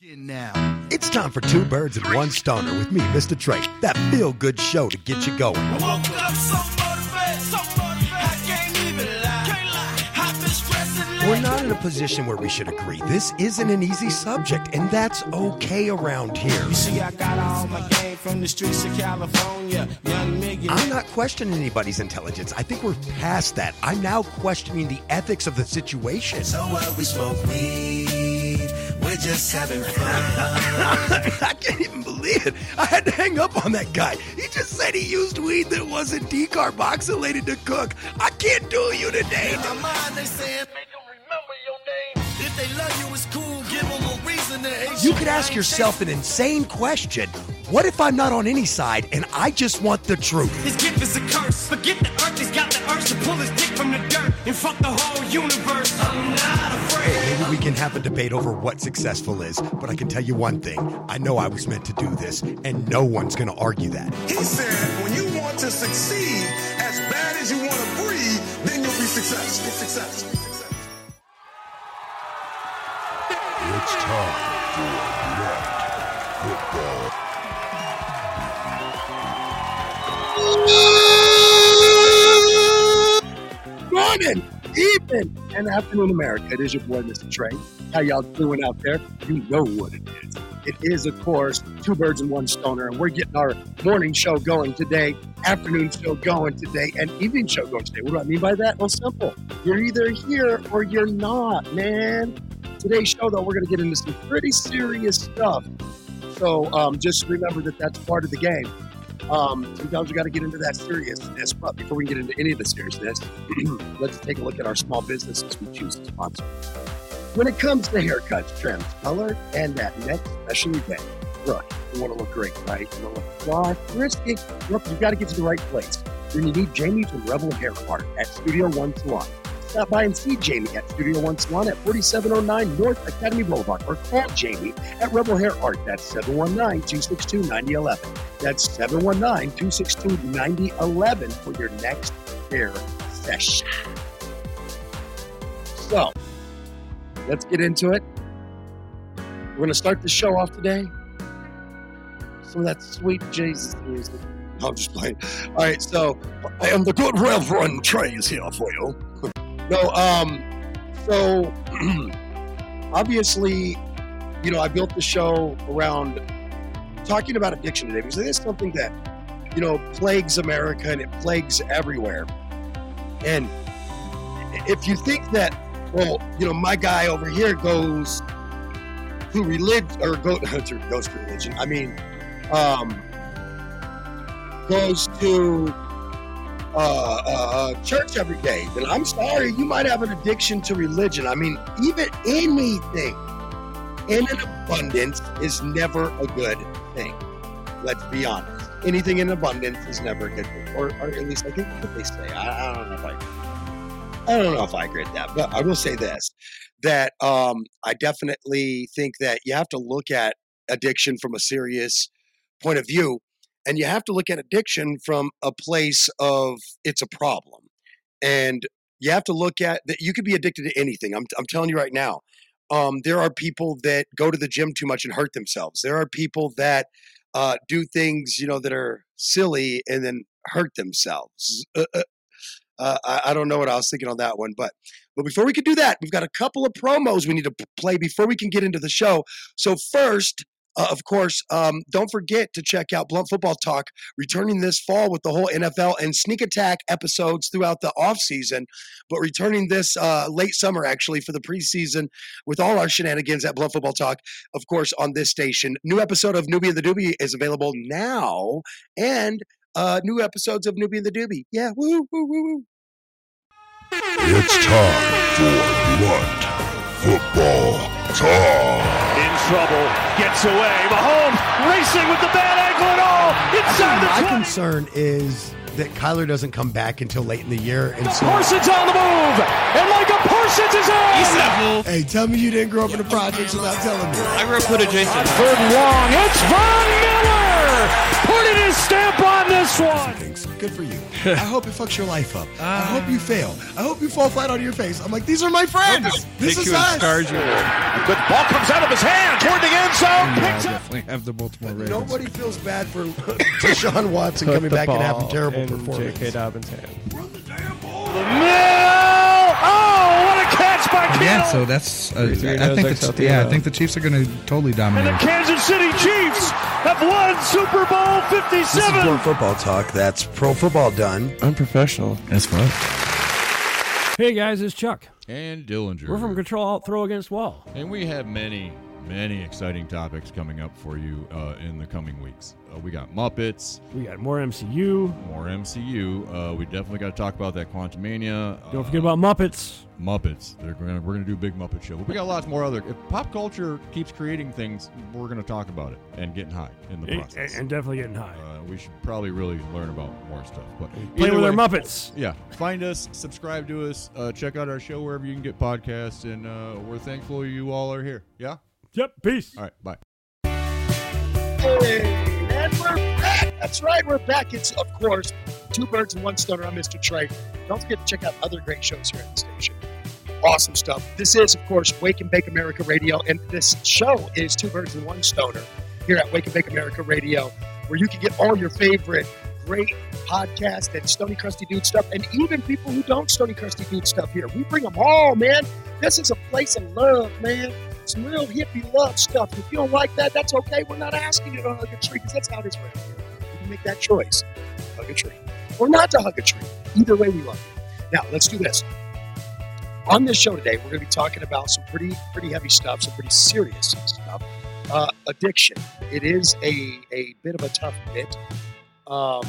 Now, it's time for two birds and one stoner with me, Mr. Tre. That feel good show to get you going. We're not in a position where we should agree. This isn't an easy subject, and that's okay around here. You see, I got all my game from the streets of California. Young nigga. I'm not questioning anybody's intelligence. I think we're past that. I'm now questioning the ethics of the situation. So what? We smoke weed. Just having fun. I can't even believe it. I had to hang up on that guy. He just said he used weed that wasn't decarboxylated to cook. I can't do you today. In my mind, they saying, make them remember your name. If they love you, it's cool. Give them a reason to hate You could ask yourself an insane question. What if I'm not on any side and I just want the truth? His gift is a curse. Forget the earth, he's got the urge to pull his dick from the dirt and fuck the whole universe. I'm not afraid. Maybe we can have a debate over what successful is, but I can tell you one thing. I know I was meant to do this, and no one's going to argue that. He said, when you want to succeed as bad as you want to breathe, then you'll be successful. Successful. Successful. It's time for Football. morning, evening, and afternoon, America. It is your boy, Mr. Tre. How y'all doing out there? You know what it is. It is, of course, two birds and one stoner, and we're getting our morning show going today, afternoon show going today, and evening show going today. What do I mean by that? Well, simple. You're either here or you're not, man. Today's show, though, we're going to get into some pretty serious stuff. So um, just remember that that's part of the game. Um, sometimes we got to get into that seriousness. But before we get into any of the seriousness, let's take a look at our small businesses we choose to sponsor. When it comes to haircuts, trims, color, and that next special event, look, you want to look great, right? You want to look fly, risky. Look, you got to get to the right place. Then you need Jamie from Rebel Hair Art at Studio One Salon. Stop by and see Jamie at Studio One Salon at 4709 North Academy Boulevard or call Jamie at Rebel Hair Art. That's 719 262 9011. That's 719 262 9011 for your next hair session. So, let's get into it. We're going to start the show off today. Some of that sweet Jesus music. I'm just playing. All right, so I am the good Reverend Tre is here for you. No, um, so obviously, you know, I built the show around talking about addiction today because it's something that, you know, plagues America and it plagues everywhere. And if you think that, well, you know, my guy over here goes to religion or go, goes to religion, I mean, um, goes to uh, uh, church every day, then I'm sorry, you might have an addiction to religion. I mean, even anything in an abundance is never a good thing. Let's be honest. Anything in abundance is never a good thing, or, or at least I think what they say. I, I don't know if I, I don't know if I agree with that, but I will say this: that um, I definitely think that you have to look at addiction from a serious point of view and you have to look at addiction from a place of it's a problem and you have to look at that you could be addicted to anything i'm, I'm telling you right now um, there are people that go to the gym too much and hurt themselves there are people that uh, do things you know that are silly and then hurt themselves uh, uh, uh, I, I don't know what I was thinking on that one, but but before we can do that, we've got a couple of promos we need to play before we can get into the show. So first, uh, of course, um, don't forget to check out Blunt Football Talk, returning this fall with the whole NFL and sneak attack episodes throughout the offseason, but returning this uh, late summer, actually, for the preseason with all our shenanigans at Blunt Football Talk, of course, on this station. New episode of Newbie and the Doobie is available now, and uh, new episodes of Newbie and the Doobie. Yeah, woo, woo, woo, woo. It's time for Blunt Football Talk. in trouble, gets away. Mahomes racing with the bad ankle and all inside the My 20. concern is that Kyler doesn't come back until late in the year, and so. Parsons on the move, and Micah Parsons is in. Hey, tell me you didn't grow up in the projects without telling me. I grew up with a Jason. Third and long, it's Von Miller putting his stamp on this one. Thinks, good for you. I hope it fucks your life up. I ah. hope you fail. I hope you fall flat on your face. I'm like, these are my friends. This Take is you and us. scars you. Good ball comes out of his hand toward the end zone. Picks up. Definitely have the Baltimore Ravens. Nobody feels bad for Deshaun Watson coming back and having terrible performance. J.K. Dobbins' hand. Mill. What a catch by Kittle. Yeah, so that's. Uh, I think. knows The, yeah, I think the Chiefs are going to totally dominate. And the Kansas City Chiefs have won Super Bowl 57. This is 57. Pro Football Talk. That's Pro Football done. Unprofessional. That's fun. Hey guys, it's Chuck. and Dillinger. We're from Control Alt Throw Against Wall. and we have many, many exciting topics coming up for you uh, in the coming weeks. Uh, we got Muppets, We got more MCU. more MCU. Uh, we definitely got to talk about that Quantumania. Don't uh, forget about Muppets. Muppets. They're gonna, we're going to do a big Muppet show. But we got lots more other. If pop culture keeps creating things, we're going to talk about it and getting high in the And, process. and definitely getting high. uh, we should probably really learn about more stuff. But either with our Muppets. Yeah, find us, subscribe to us, uh, check out our show wherever you can get podcasts, and uh, we're thankful you all are here. Yeah. Yep, peace. All right. Bye. Hey, and we're back. That's right, we're back. It's, of course, Two Birds and One Stoner. I'm Mr. Tre. Don't forget to check out other great shows here at the station. Awesome stuff. This is, of course, Wake and Bake America Radio, and this show is Two Birds and One Stoner here at Wake and Bake America Radio, where you can get all your favorite great podcast and Stony Crusty Dude stuff, and even people who don't Stony Crusty Dude stuff here. We bring them all, man. This is a place of love, man some real hippie love stuff. If you don't like that, that's okay. We're not asking you to hug a tree because that's how it is around here. You can make that choice. Hug a tree. Or not to hug a tree. Either way, we love you. Now, let's do this. On this show today, we're going to be talking about some pretty, pretty heavy stuff, some pretty serious stuff. Uh, addiction. It is a, a bit of a tough bit um,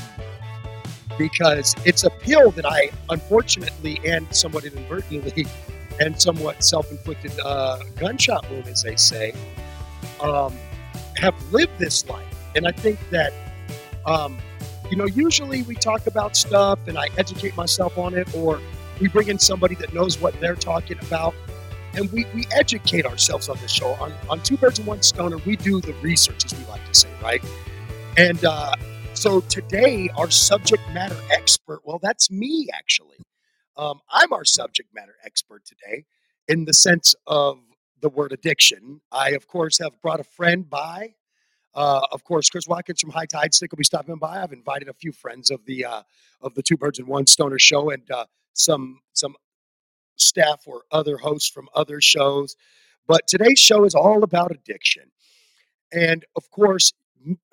because it's a pill that I, unfortunately and somewhat inadvertently, and somewhat self-inflicted uh, gunshot wound, as they say, um, have lived this life. And I think that, um, you know, usually we talk about stuff and I educate myself on it, or we bring in somebody that knows what they're talking about, and we, we educate ourselves on this show. On, on Two Birds and One Stoner, we do the research, as we like to say, right? And uh, so today, our subject matter expert, well, that's me actually. Um, I'm our subject matter expert today in the sense of the word addiction. I, of course, have brought a friend by. Uh, of course, Chris Watkins from High Tide Stick will be stopping by. I've invited a few friends of the uh, of the Two Birds and One Stoner show and uh, some some staff or other hosts from other shows. But today's show is all about addiction, and of course,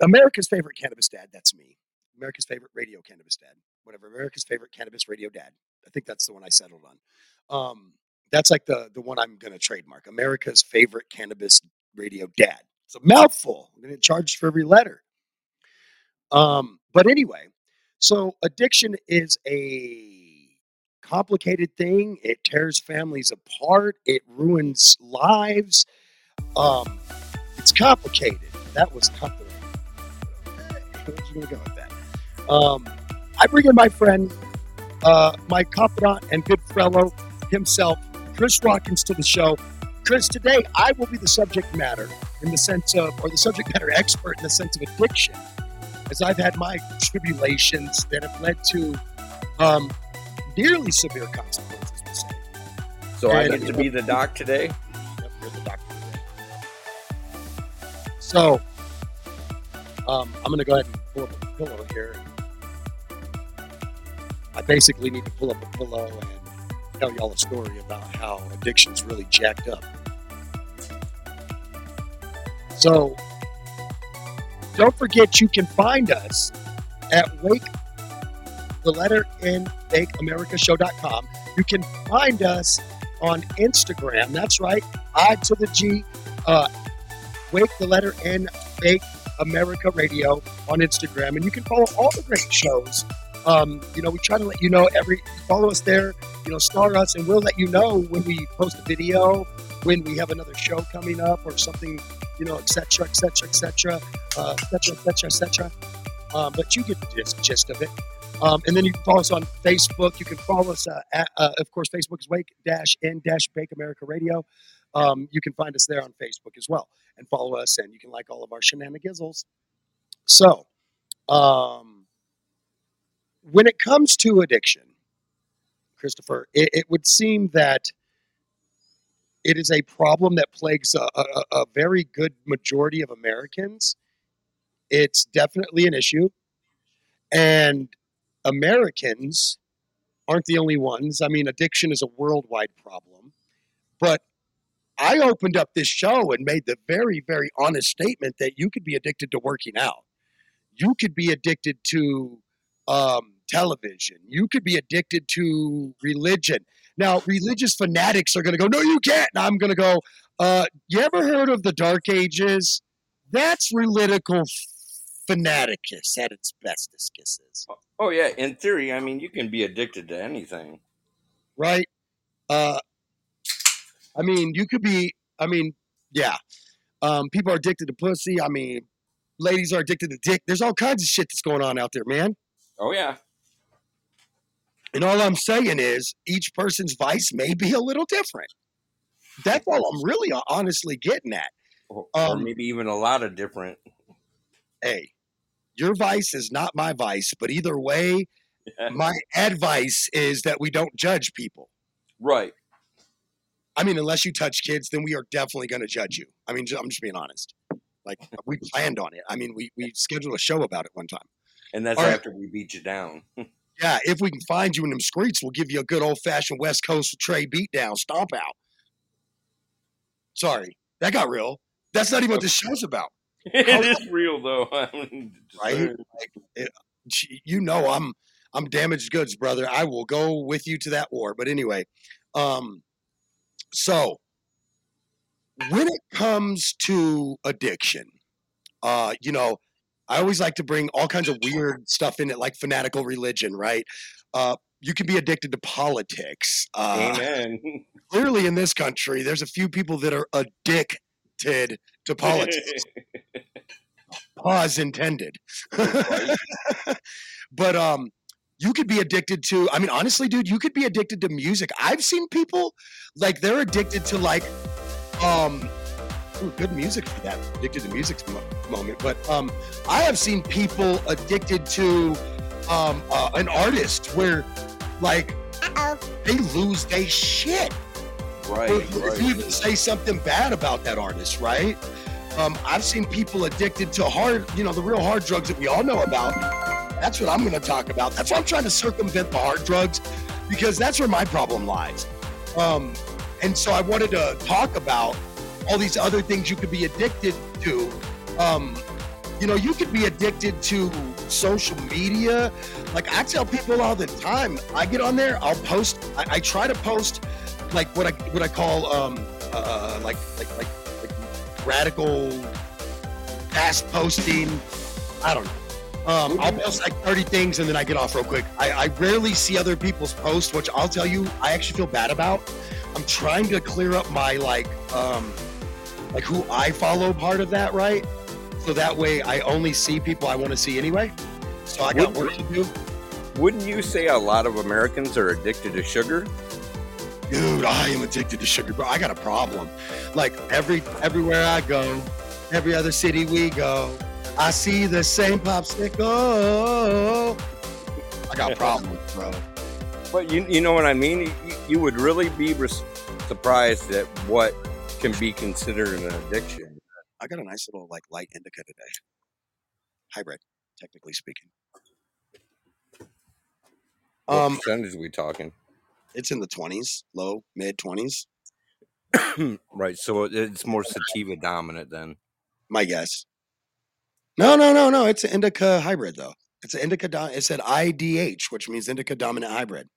America's favorite cannabis dad. That's me. America's favorite radio cannabis dad. Whatever. America's favorite cannabis radio dad. I think that's the one I settled on. Um, that's like the the one I'm going to trademark. America's favorite cannabis radio dad. It's a mouthful. I'm going to charge for every letter. Um, but anyway, so addiction is a complicated thing. It tears families apart. It ruins lives. Um, it's complicated. That was complicated. Where's going to go with that? Um, I bring in my friend, uh, my confidant and good fellow himself, Chris Rockins, to the show. Chris, today I will be the subject matter in the sense of, or the subject matter expert in the sense of addiction, as I've had my tribulations that have led to um, nearly severe consequences. We'll say. So I get to be the doc today. Yep, you're the doctor today. So, um, I'm going to go ahead and pull up a pillow here. I basically need to pull up a pillow and tell y'all a story about how addiction's really jacked up. So, don't forget you can find us at Wake, the letter N, BakeAmericaShow.com. You can find us on Instagram. That's right. I to the G, uh, Wake the letter N, Bake America Radio on Instagram, and you can follow all the great shows. Um, you know, we try to let you know every follow us there. You know, star us, and we'll let you know when we post a video, when we have another show coming up, or something. You know, etc., etc., etc., etc., etc., etc. But you get the gist, gist of it. Um, and then you can follow us on Facebook. You can follow us uh, at, uh, of course, Facebook is Wake Dash N Dash Bake America Radio. Um, you can find us there on Facebook as well, and follow us, and you can like all of our shenanigans. So, um, when it comes to addiction, Christopher, it, it would seem that it is a problem that plagues a, a, a very good majority of Americans. It's definitely an issue. And Americans aren't the only ones. I mean, addiction is a worldwide problem. But I opened up this show and made the very, very honest statement that you could be addicted to working out. You could be addicted to um, television. You could be addicted to religion. Now, religious fanatics are going to go, no, you can't. And I'm going to go, uh, you ever heard of the Dark Ages? That's religical fanaticus at its bestest kisses, Oh yeah, in theory, I mean, you can be addicted to anything. right? Uh, I mean, you could be, I mean, yeah. Um, people are addicted to pussy. I mean, ladies are addicted to dick. There's all kinds of shit that's going on out there, man. Oh yeah, And all I'm saying is each person's vice may be a little different. That's all I'm really honestly getting at. or, or Um, maybe even a lot of different. Hey, your vice is not my vice, but either way, my advice is that we don't judge people. right. I mean, unless you touch kids, then we are definitely going to judge you. I mean, I'm just being honest. Like we planned on it. I mean, we we scheduled a show about it one time. And that's after we beat you down. Yeah, if we can find you in them streets, we'll give you a good old fashioned West Coast Tre beatdown, stomp out. Sorry, that got real. That's not even what this show's about, it is real though. Right? Like, it, you know, I'm I'm damaged goods, brother. I will go with you to that war. But anyway, um, so when it comes to addiction, uh, you know, I always like to bring all kinds of weird stuff in it, like fanatical religion, right? Uh, you can be addicted to politics. Uh, Amen. clearly, in this country, there's a few people that are addicted to politics. Pause intended. but um, you could be addicted to. I mean, honestly, dude, you could be addicted to music. I've seen people like they're addicted to like um ooh, good music for that addicted to music mo- moment but um i have seen people addicted to um uh, an artist where like they lose their shit. Right, or if right. you even say something bad about that artist right? Um i've seen people addicted to hard you know the real hard drugs that we all know about. That's what i'm going to talk about. That's why i'm trying to circumvent the hard drugs because that's where my problem lies. Um and so I wanted to talk about all these other things you could be addicted to. Um, you know, you could be addicted to social media. Like I tell people all the time, I get on there, I'll post. I, I try to post like what I what I call um, uh, like like like like radical fast posting. I don't know. Um, I'll post like 30 things and then I get off real quick. I, I rarely see other people's posts, which I'll tell you, I actually feel bad about. I'm trying to clear up my like um like who I follow part of that, right? So that way I only see people I want to see anyway. So I got work to do. Wouldn't you say a lot of Americans are addicted to sugar? Dude, I am addicted to sugar, bro. I got a problem. Like every everywhere I go, every other city we go, I see the same popsicle. I got problems, bro. But you, you know what I mean? You, you would really be surprised at what can be considered an addiction. I got a nice little like light indica today. Hybrid, technically speaking. What Um, percentage are we talking? it's in the twenties, low, mid twenties. right, so it's more sativa dominant then. My guess. No, no, no, no. It's an indica hybrid though. It's an indica. Do- it said IDH, which means indica dominant hybrid.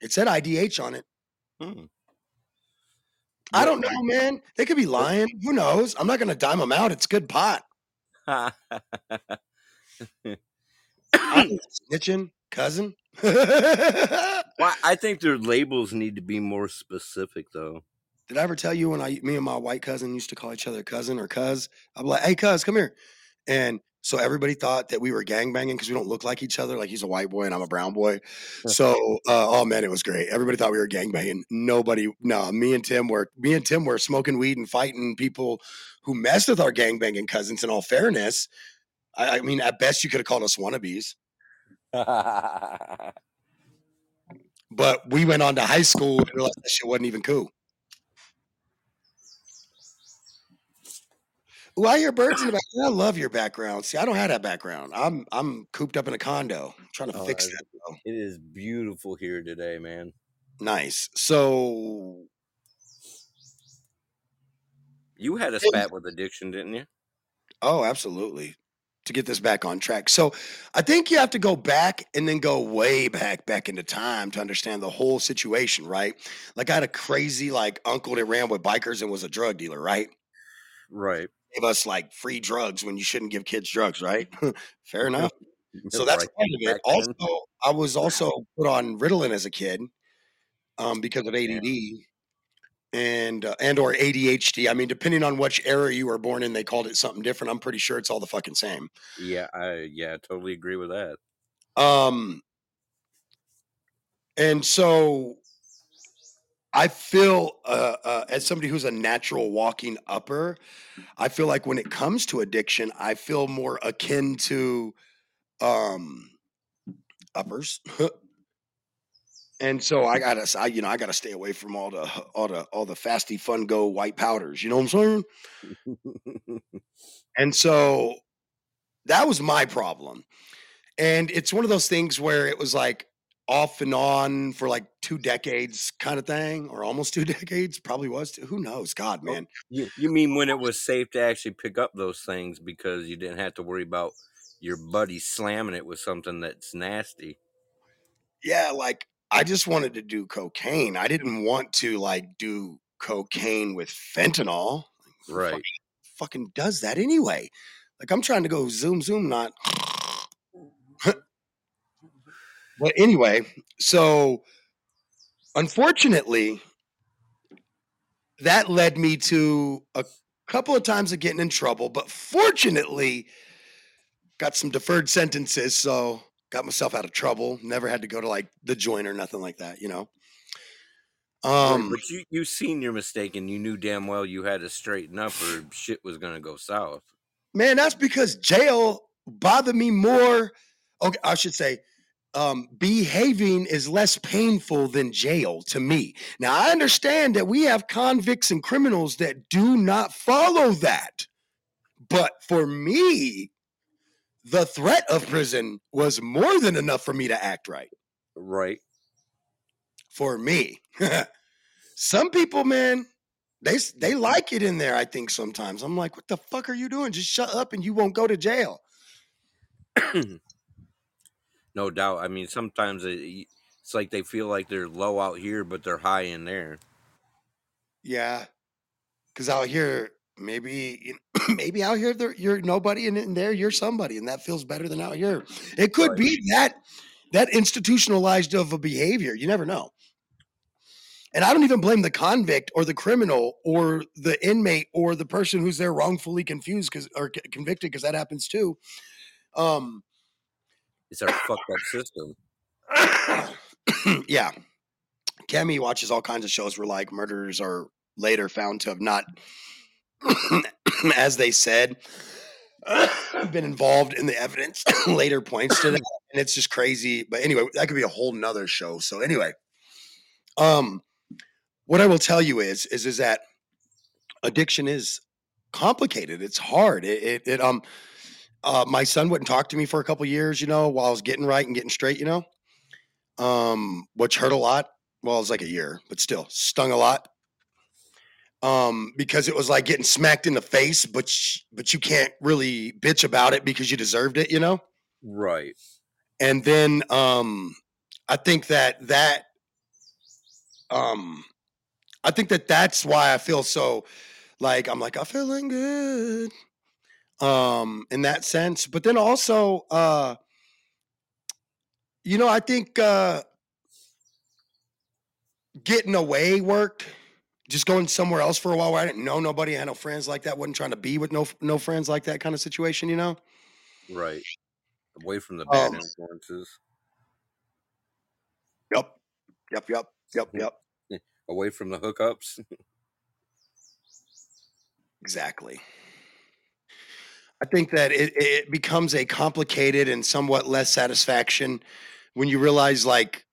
It said IDH on it. Hmm. I don't know, man. They could be lying. Who knows? I'm not going to dime them out. It's good pot. I'm snitching, cousin. Well, I think their labels need to be more specific, though. Did I ever tell you when I, me and my white cousin used to call each other cousin or cuz? I'm like, hey, cuz, come here. And so everybody thought that we were gangbanging because we don't look like each other. Like he's a white boy and I'm a brown boy. So, uh, oh man, it was great. Everybody thought we were gangbanging. Nobody, no, me and Tim were, me and Tim were smoking weed and fighting people who messed with our gangbanging cousins. In all fairness, I, I mean, at best you could have called us wannabes. But we went on to high school and realized that shit wasn't even cool. Ooh, I hear birds in the background. I love your background. See, I don't have that background. I'm I'm cooped up in a condo. I'm trying to Oh, fix that. Though. it is beautiful here today, man. Nice. So You had a spat with addiction, didn't you? Oh, absolutely. To get this back on track. So I think you have to go back and then go way back, back into time to understand the whole situation, right? Like I had a crazy like uncle that ran with bikers and was a drug dealer, right? Right. Gave us like free drugs when you shouldn't give kids drugs, right? Fair enough. So that's Right part of it. Also, I was also put on Ritalin as a kid um, because of ADD and uh, and or ADHD. I mean, depending on which era you were born in, they called it something different. I'm pretty sure it's all the fucking same. Yeah, I yeah, totally agree with that. Um, and so I feel, uh, uh, as somebody who's a natural walking upper, I feel like when it comes to addiction, I feel more akin to um, uppers. and so I gotta, I, you know, I gotta stay away from all the, all the, all the fasty fun go white powders. You know what I'm saying? And so that was my problem. And it's one of those things where it was like off and on for like two decades kind of thing, or almost two decades, probably was. Two, who knows? God, oh, man. You you mean when it was safe to actually pick up those things because you didn't have to worry about your buddy slamming it with something that's nasty. Yeah, like I just wanted to do cocaine. I didn't want to like do cocaine with fentanyl. Right. Fucking does that anyway. Like I'm trying to go zoom zoom, not. but anyway, so unfortunately, that led me to a couple of times of getting in trouble. But fortunately, got some deferred sentences, so got myself out of trouble. Never had to go to like the joint or nothing like that, you know. Um, but you you seen your mistake and you knew damn well you had to straighten up or shit was gonna go south. man, that's because jail bothered me more. Okay, I should say, um, behaving is less painful than jail to me. Now, I understand that we have convicts and criminals that do not follow that. But for me, the threat of prison was more than enough for me to act right. Right. For me. Some people, man, they they like it in there, I think sometimes. I'm like, what the fuck are you doing? Just shut up and you won't go to jail. No doubt. I mean, sometimes it, it's like they feel like they're low out here, but they're high in there. Yeah, because out here, maybe maybe out here there, you're nobody, and in there you're somebody, and that feels better than out here. It could Right. be that that institutionalized of a behavior. You never know. And I don't even blame the convict or the criminal or the inmate or the person who's there wrongfully confused because or convicted because that happens too. Um, It's our fucked up system. yeah. Cammy watches all kinds of shows where like murderers are later found to have not, as they said, been involved in the evidence. later points to that, and it's just crazy. But anyway, that could be a whole nother show. So anyway, um, what I will tell you is is is that addiction is complicated. It's hard. It it, it um. Uh, my son wouldn't talk to me for a couple years, you know, while I was getting right and getting straight, you know, um, which hurt a lot. Well, it was like a year, but still stung a lot. Um, because it was like getting smacked in the face, but sh- but you can't really bitch about it because you deserved it, you know. Right. And then um, I think that that um, I think that that's why I feel so like I'm like I'm feeling good um in that sense but then also uh you know i think uh getting away worked just going somewhere else for a while where i didn't know nobody I had no friends like that wasn't trying to be with no no friends like that kind of situation you know Right. Away from the bad Um, influences. yep yep yep yep yep Away from the hookups. exactly I think that it, it becomes a complicated and somewhat less satisfaction when you realize like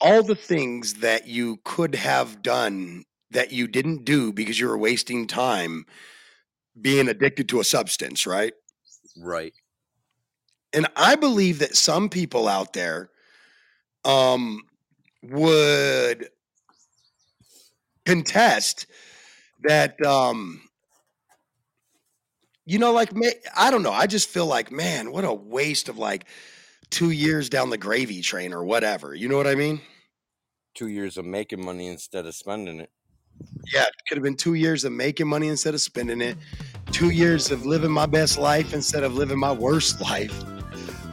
all the things that you could have done that you didn't do because you were wasting time being addicted to a substance, right? Right. And I believe that some people out there um would contest that um you know like I don't know, I just feel like man, what a waste of like 2 years down the gravy train or whatever. You know what I mean? Two years of making money instead of spending it. Yeah, it could have been 2 years of making money instead of spending it. 2 years of living my best life instead of living my worst life.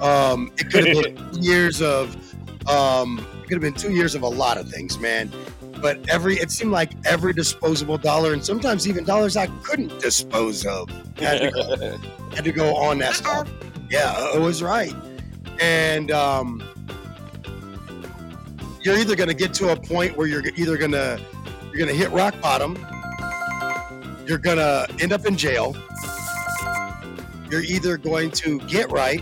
Um it could have been years of um it could have been 2 years of a lot of things, man. But every it seemed like every disposable dollar and sometimes even dollars I couldn't dispose of had to go, had to go on that stuff. Yeah, it was right. And um you're either going to get to a point where you're either going to you're going to hit rock bottom you're going to end up in jail you're either going to get right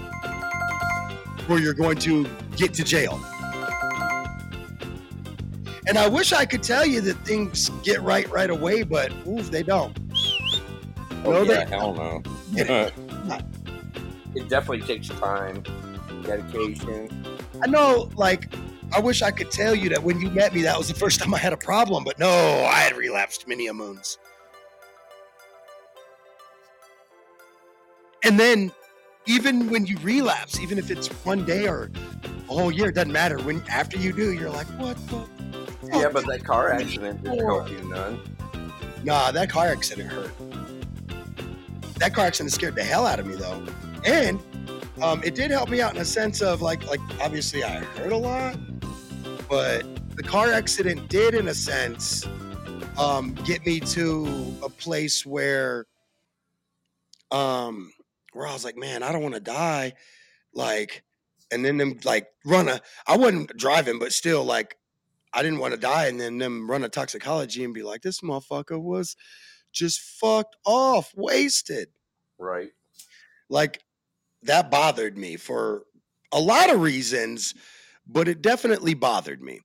or you're going to get to jail and i wish i could tell you that things get right right away but oof they don't Oh, No, yeah, they- hell no. it definitely takes time, dedication. I know, like, I wish I could tell you that when you met me, that was the first time I had a problem, but no, I had relapsed many a moons. And then, even when you relapse, even if it's one day or a whole year, it doesn't matter. When after you do, you're like, what the? Yeah, but that car accident didn't help you none. Nah, that car accident hurt. That car accident scared the hell out of me, though, and um, it did help me out in a sense of like, like obviously I hurt a lot, but the car accident did, in a sense, um, get me to a place where, um, where I was like, man, I don't want to die, like, and then them like run a. I wasn't driving, but still, like, I didn't want to die, and then them run a toxicology and be like, this motherfucker was just fucked off, wasted. Right. Like that bothered me for a lot of reasons, but it definitely bothered me.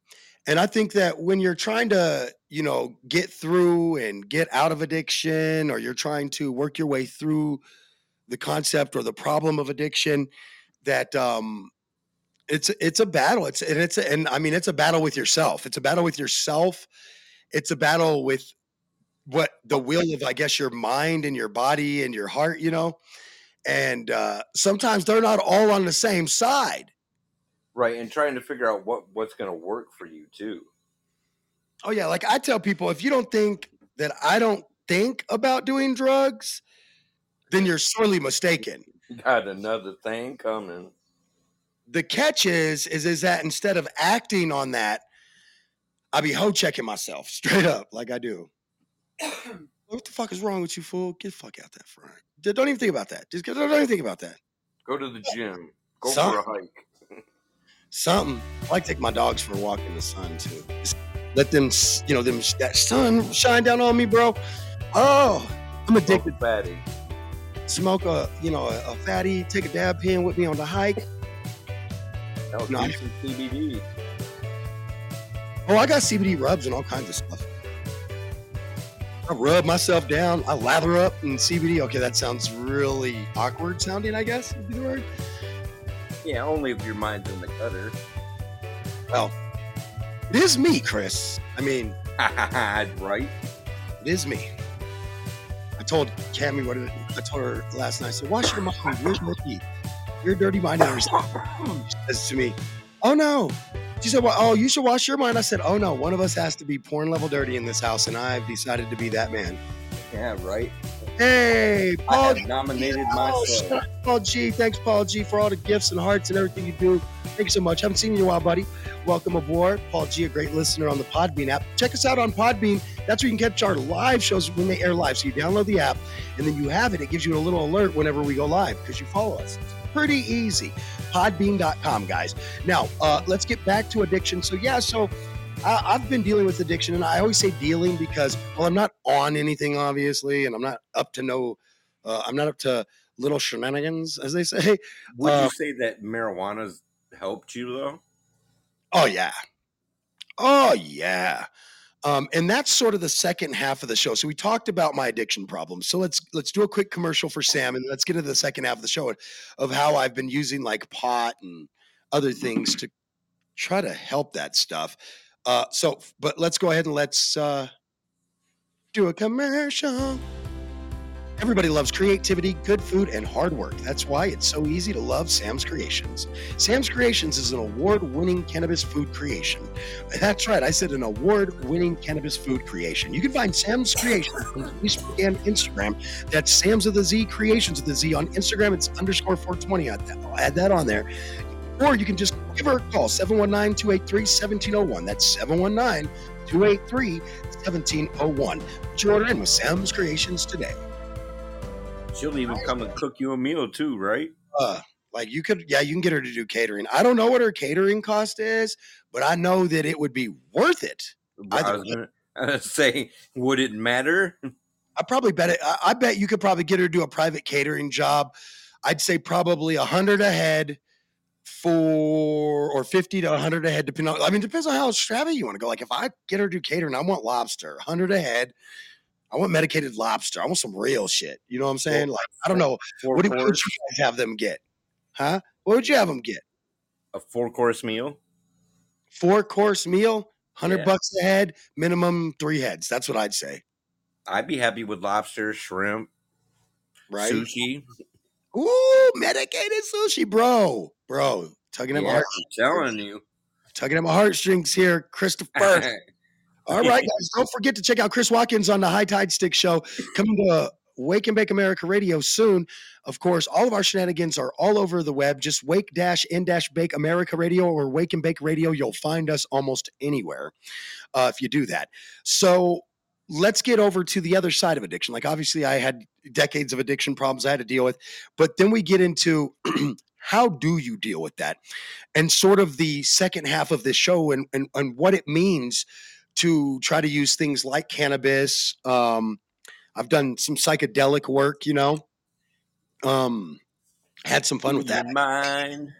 And I think that when you're trying to, you know, get through and get out of addiction, or you're trying to work your way through the concept or the problem of addiction, that um, it's it's a battle. It's and it's a, and I mean it's a battle with yourself. It's a battle with yourself. It's a battle with what the will of I guess your mind and your body and your heart. You know, and uh, sometimes they're not all on the same side. Right, and trying to figure out what what's going to work for you too. Oh yeah, like I tell people, if you don't think that I don't think about doing drugs, then you're sorely mistaken. Got another thing coming. The catch is, is, is that instead of acting on that, I be hoe checking myself straight up, like I do. what the fuck is wrong with you, fool? Get the fuck out that front. Don't even think about that. Just don't even think about that. Go to the gym. Go Son. for a hike. Something. I like to take my dogs for a walk in the sun too. Just let them, you know, them that sun shine down on me, bro. Oh, I'm addicted. Smoke fatty. Smoke a, you know, a, a fatty. Take a dab pen with me on the hike. That'll No, CBD. Oh, I got CBD rubs and all kinds of stuff. I rub myself down. I lather up in CBD. Okay, that sounds really awkward sounding. I guess would be the word. Yeah, only if your mind's in the gutter. Well, it is me, Chris. I mean, right? It is me. I told Cammy what it, I told her last night. I said, "Wash your mind. You're dirty. You're a dirty mind." She says to me, "Oh no." She said, "Well, oh, you should wash your mind." I said, "Oh no, one of us has to be porn level dirty in this house, and I've decided to be that man." Yeah, right. Hey, I Paul. have nominated Oh, myself. Paul G. Thanks, Paul G, for all the gifts and hearts and everything you do. Thank you so much. Haven't seen you in a while, buddy. Welcome aboard. Paul G, a great listener on the Podbean app. Check us out on Podbean. That's where you can catch our live shows when they air live. So you download the app and then you have it. It gives you a little alert whenever we go live because you follow us. Pretty easy. Podbean.com, guys. Now, uh, let's get back to addiction. So, yeah, so I, I've been dealing with addiction, and I always say dealing because, well, I'm not on anything, obviously, and I'm not up to no Uh, I'm not up to little shenanigans, as they say. Would Uh, you say that marijuana's helped you though? Oh yeah. Oh yeah. Um, and that's sort of the second half of the show. So we talked about my addiction problems. So let's let's do a quick commercial for Sam, and let's get into the second half of the show of how I've been using like pot and other things to try to help that stuff. Uh, so, but let's go ahead and let's uh, do a commercial. Everybody loves creativity, good food, and hard work. That's why it's so easy to love Sam's Creations. Sam's Creations is an award winning cannabis food creation. That's right, I said an award winning cannabis food creation. You can find Sam's Creations on Facebook and Instagram. That's Sam's of the Z Creations of the Z on Instagram. It's underscore 420. I'll add that on there. Or you can just give her a call 719 283 1701. That's 719 283 1701. Put your order in with Sam's Creations today. She'll even come and cook you a meal too, right? uh like you could yeah you can get her to do catering i don't know what her catering cost is but i know that it would be worth it I was gonna, say, would it matter? i probably bet it I, I bet you could probably get her to do a private catering job i'd say probably a hundred a head for or 50 to 100 a head depending on i mean depends on how extravagant you want to go like if i get her to do catering i want lobster 100 a head i want medicated lobster i want some real shit you know what i'm saying like i don't know Four what, do- what would you have them get huh what would you have them get a four course meal. four course meal, hundred Yeah. bucks a head, minimum three heads. That's what I'd say. I'd be happy with lobster, shrimp, Right? sushi. Ooh, medicated sushi, bro, bro, tugging at my heart, I'm telling you. tugging at my heartstrings here, Christopher. All right, guys, don't forget to check out Chris Watkins on the High Tide Stick Show coming to Wake and Bake America Radio soon. Of course, all of our shenanigans are all over the web. Just Wake Dash in Dash Bake America Radio or Wake and Bake Radio. You'll find us almost anywhere uh, if you do that. So let's get over to the other side of addiction. Like, obviously, I had decades of addiction problems I had to deal with, but then we get into how do you deal with that and sort of the second half of this show and, and, and what it means to try to use things like cannabis. Um, I've done some psychedelic work, you know. Um, had some fun with that. Mind.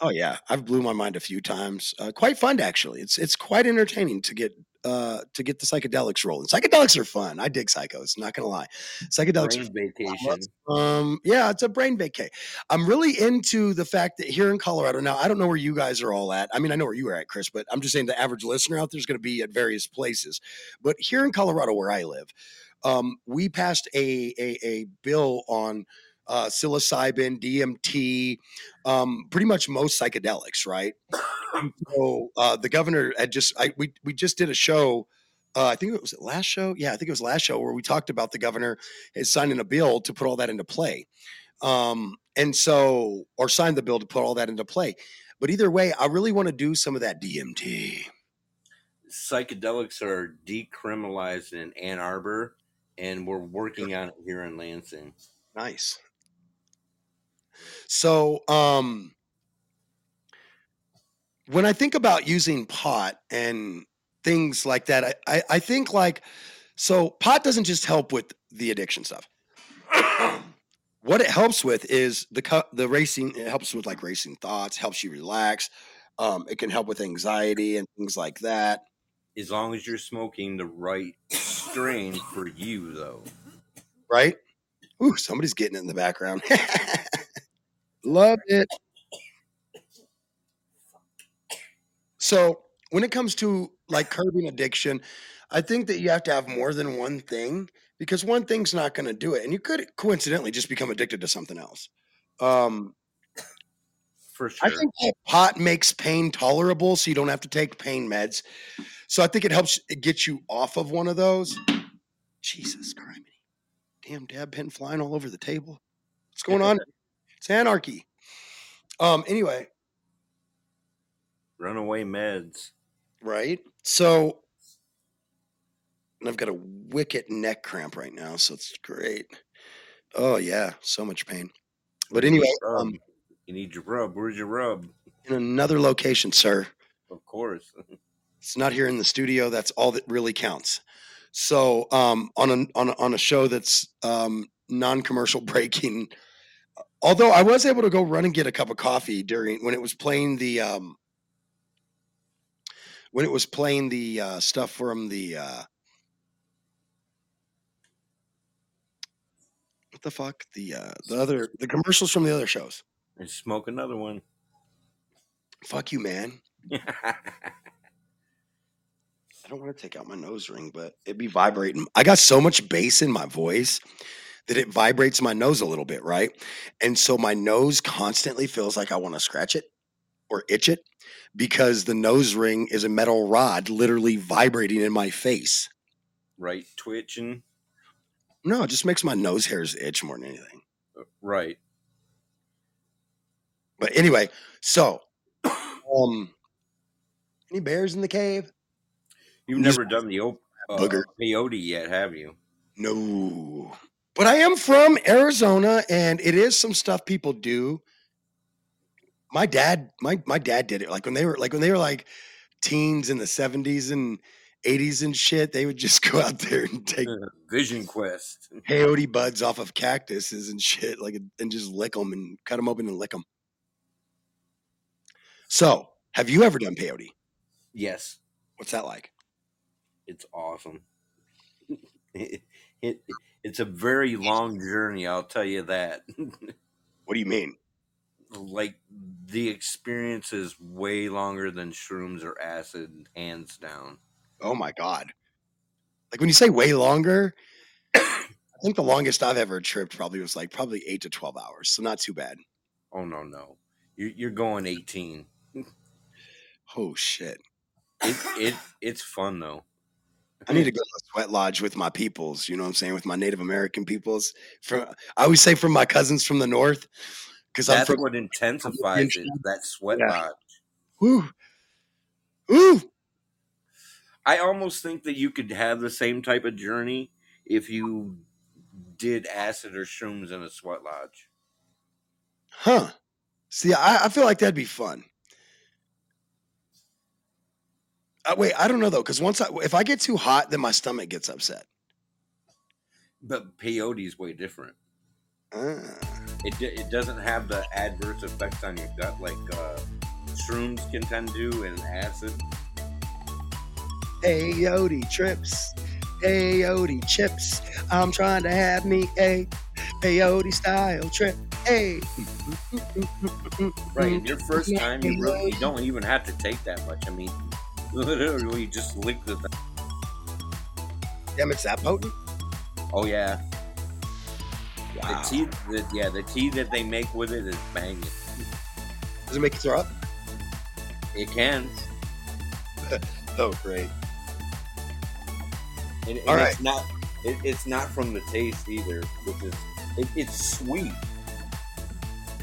Oh yeah, I've blew my mind a few times. Uh, quite fun actually. It's it's quite entertaining to get uh to get the psychedelics rolling. Psychedelics are fun. I dig psychos. Not gonna lie, psychedelics. are Brain vacation. um, yeah, it's a brain vacay. I'm really into the fact that here in Colorado now, I don't know where you guys are all at. I mean, I know where you are at, Chris, but I'm just saying the average listener out there is going to be at various places. But here in Colorado, where I live, um, we passed a a, a bill on uh, psilocybin, DMT, um, pretty much most psychedelics, right? so uh, the governor had just I, we we just did a show. Uh, I think it was last show. Yeah, I think it was last show where we talked about the governor is signing a bill to put all that into play. Um, and so, or sign the bill to put all that into play. But either way, I really want to do some of that DMT. Psychedelics are decriminalized in Ann Arbor, and we're working on it here in Lansing. Nice. So, um, when I think about using pot and things like that, I, I, I think like, so pot doesn't just help with the addiction stuff. what it helps with is the the racing. It helps with like racing thoughts, helps you relax. Um, it can help with anxiety and things like that. As long as you're smoking the right strain for you, though. right? Ooh, somebody's getting it in the background. Love it. So when it comes to like curbing addiction, I think that you have to have more than one thing because one thing's not going to do it, and you could coincidentally just become addicted to something else. Um, For sure. I think that pot makes pain tolerable, so you don't have to take pain meds. So I think it helps get you off of one of those. Jesus Christ. Damn dab pen flying all over the table. What's going on? It's anarchy. Um, anyway, Runaway meds. right? So and I've got a wicked neck cramp right now, so it's great. Oh yeah, so much pain. But anyway, um, you need your rub. Where's your rub? in another location, sir. Of course. It's not here in the studio. That's all that really counts. So um, on a on a, on a show that's um, non-commercial breaking. Although I was able to go run and get a cup of coffee during when it was playing the um when it was playing the uh, stuff from the uh, what the fuck the uh, the other the commercials from the other shows. And smoke another one. Fuck you, man. I don't want to take out my nose ring, but it'd be vibrating. I got so much bass in my voice that it vibrates my nose a little bit, right? And so my nose constantly feels like I want to scratch it or itch it because the nose ring is a metal rod literally vibrating in my face. right, twitching. No, it just makes my nose hairs itch more than anything. Right. But anyway, so um any bears in the cave? You've never done the op- uh, Booger. peyote yet, have you? No. But I am from Arizona and it is some stuff people do. My dad, my my dad did it like when they were like when they were like teens in the 70s and 80s and shit, they would just go out there and take Vision Quest. peyote buds off of cactuses and shit like and just lick them and cut them open and lick them. So, have you ever done peyote? Yes, What's that like? it's awesome. it, it, it's a very long journey, I'll tell you that. What do you mean? like the experience is way longer than shrooms or acid, hands down. Oh my god. Like when you say way longer, I think the longest I've ever tripped probably was like probably 8 to 12 hours. So not too bad. Oh no, no, you're, you're going eighteen. Oh shit. It it it's fun though. I need to go to a sweat lodge with my peoples, you know what I'm saying, with my Native American peoples. From I always say from my cousins from the north cuz I'm That's from what intensifies it. That sweat Yeah. lodge. Woo. Woo. I almost think that you could have the same type of journey if you did acid or shrooms in a sweat lodge. Huh. See, I, I feel like that'd be fun. Uh, wait, I don't know though, because once I if I get too hot, then my stomach gets upset. But peyote is way different. Ah. It, it doesn't have the adverse effects on your gut like uh, shrooms can tend to and acid. Peyote trips, peyote chips. I'm trying to have me a peyote style trip. Hey, Right. Your first time, you really you don't even have to take that much. I mean, literally just lick the. Th- damn, it's that potent. oh yeah, Wow. the tea. The, yeah, the tea that they make with it is banging. Does it make you throw up? It can. Oh, great. And, and All right. it's not. It, it's not from the taste either, which is it, it's sweet.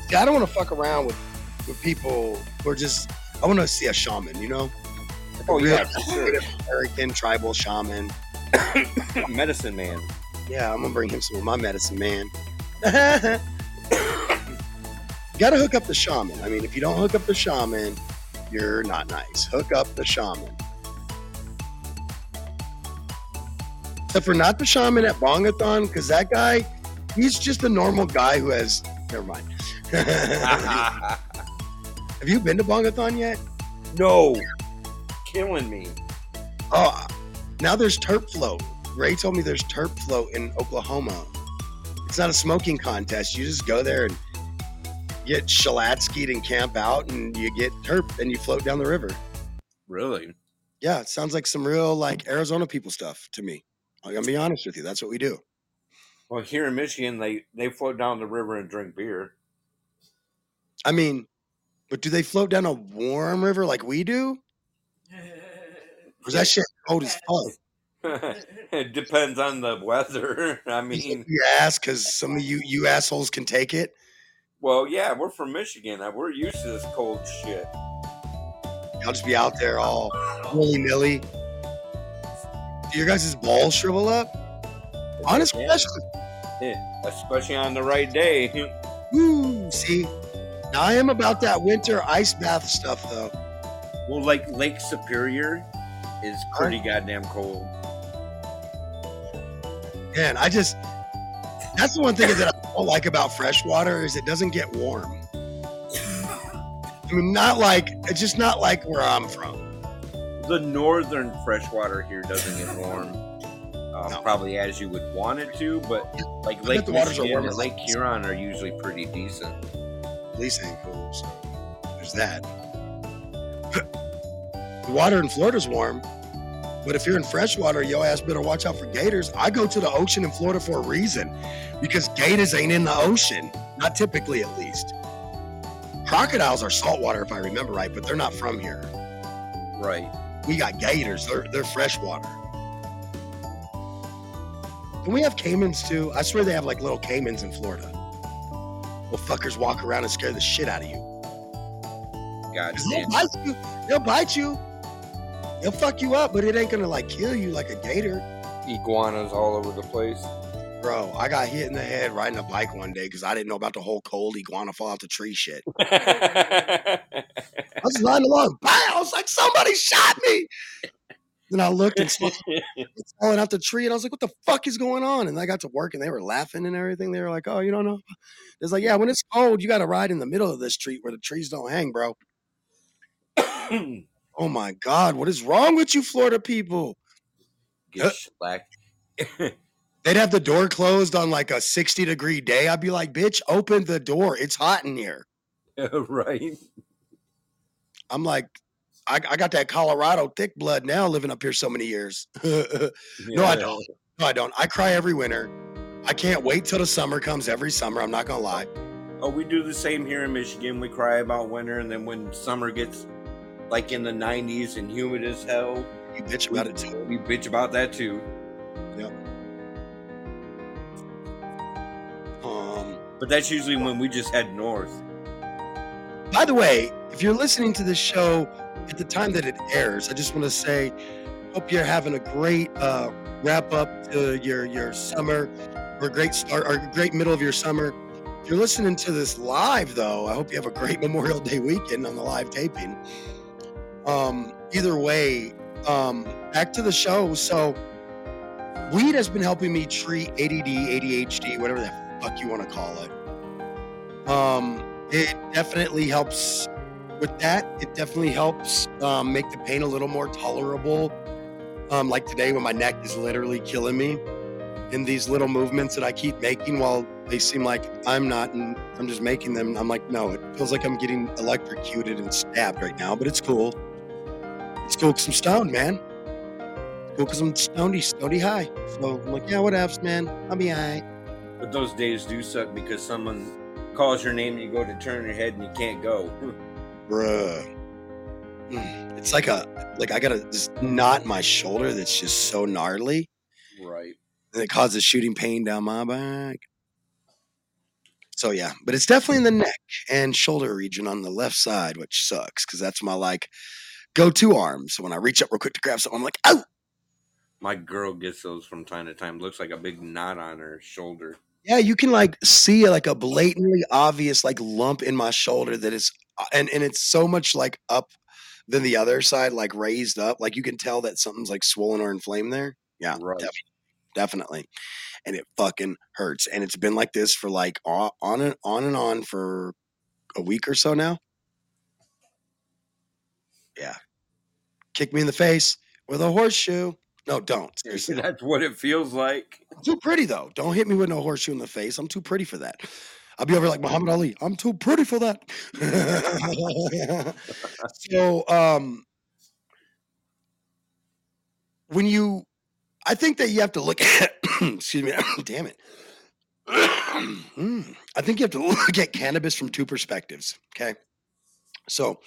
See, I don't want to fuck around with with people who are just. I want to see a shaman, you know, Oh yeah, sure. American tribal shaman. Medicine man. Yeah, I'm gonna bring him some of my medicine, man. Got to hook up the shaman. I mean, if you don't hook up the shaman, you're not nice. Hook up the shaman. Except for not the shaman at Bongathon, because that guy, he's just a normal guy who has. Never mind. Have you been to Bongathon yet? no, killing me. Oh, now there's Terp Float. Ray told me there's Terp Float in Oklahoma. It's not a smoking contest. You just go there and get shalatskyed and camp out, and you get Terp, and you float down the river. Really? Yeah, it sounds like some real like Arizona people stuff to me. I'm gonna be honest with you. That's what we do. Well, here in Michigan, they they float down the river and drink beer. I mean, but do they float down a warm river like we do? Or is that shit cold as fuck? it depends on the weather. I mean, You ask because some of you you assholes can take it. well, yeah, we're from Michigan. uh, We're used to this cold shit. I'll just be out there all willy nilly. Do your guys' balls shrivel up? Honest Yeah. question. Yeah, especially on the right day. Woo, see, now I am about that winter ice bath stuff though. Well, like Lake Superior is pretty goddamn cold. Man, I just That's the one thing that I don't like about freshwater is it doesn't get warm. I mean, not like it's just not like where I'm from. The northern freshwater here doesn't get warm. Um, No. Probably as you would want it to, but like bet Lake the waters are Michigan warmer and Lake Huron are usually pretty decent. At least ain't cool. So there's that. Water in Florida's warm, but if you're in freshwater, yo ass better watch out for gators. I go to the ocean in Florida for a reason because gators ain't in the ocean, not typically at least. Crocodiles are saltwater, if I remember right, but they're not from here. Right. We got gators, they're, they're freshwater. And we have caimans too. I swear they have like little caimans in Florida. Well, fuckers walk around and scare the shit out of you. God They'll bite you. They'll bite you. They'll fuck you up, but it ain't gonna like kill you like a gator. Iguanas all over the place. Bro, I got hit in the head riding a bike one day because I didn't know about the whole cold iguana fall out the tree shit. I was riding along, bam! I was like, somebody shot me. Then I looked and saw it's falling out the tree, and I was like, "What the fuck is going on?" And I got to work, and they were laughing and everything. They were like, "Oh, you don't know?" It's like, "Yeah, when it's cold, you got to ride in the middle of the street where the trees don't hang, bro." Oh my God, what is wrong with you, Florida people? Get uh, slacked. They'd have the door closed on like a 60 degree day. I'd be like, bitch, open the door. It's hot in here. right. I'm like, I, I got that Colorado thick blood now living up here so many years. no, I don't. No, I don't. I cry every winter. I can't wait till the summer comes every summer. I'm not going to lie. Oh, we do the same here in Michigan. We cry about winter, and then when summer gets like in the 90s and humid as hell, You bitch about it too. we bitch about that too. Yep. Um, But that's usually when we just head north. By the way, if you're listening to this show at the time that it airs, I just want to say, hope you're having a great uh, wrap up to your your summer, or a great start, or great middle of your summer. If you're listening to this live, though, I hope you have a great Memorial Day weekend on the live taping. Um, either way, um, back to the show. So, weed has been helping me treat ADD, ADHD, whatever the fuck you want to call it. Um, it definitely helps with that. It definitely helps um, make the pain a little more tolerable. Um, like today, when my neck is literally killing me, in these little movements that I keep making while they seem like I'm not, and I'm just making them. I'm like, no, it feels like I'm getting electrocuted and stabbed right now, but it's cool. Because I'm stoned, man. Because I'm stonedy, stonedy high. So I'm like, yeah, what else, man? I'll be all right. But those days do suck because someone calls your name and you go to turn your head and you can't go. bruh. Mm, It's like a like I got a this knot in my shoulder that's just so gnarly, Right. and it causes shooting pain down my back. So yeah, but it's definitely in the neck and shoulder region on the left side, which sucks because that's my like go-to arm. So when I reach up real quick to grab something, I'm like, oh My girl gets those from time to time. Looks like a big knot on her shoulder. yeah, you can like see like a blatantly obvious like lump in my shoulder that is, uh, and and it's so much like up than the other side, like raised up. Like you can tell that something's like swollen or inflamed there. Yeah, Right. def- definitely. And it fucking hurts. And it's been like this for like on on and on and on for a week or so now. Yeah. Kick me in the face with a horseshoe. No, don't. Seriously. That's what it feels like. I'm too pretty though. Don't hit me with no horseshoe in the face. I'm too pretty for that. I'll be over like Muhammad Ali. I'm too pretty for that. so um when you I think that you have to look at excuse me, damn it. Mm. I think you have to look at cannabis from two perspectives. Okay. So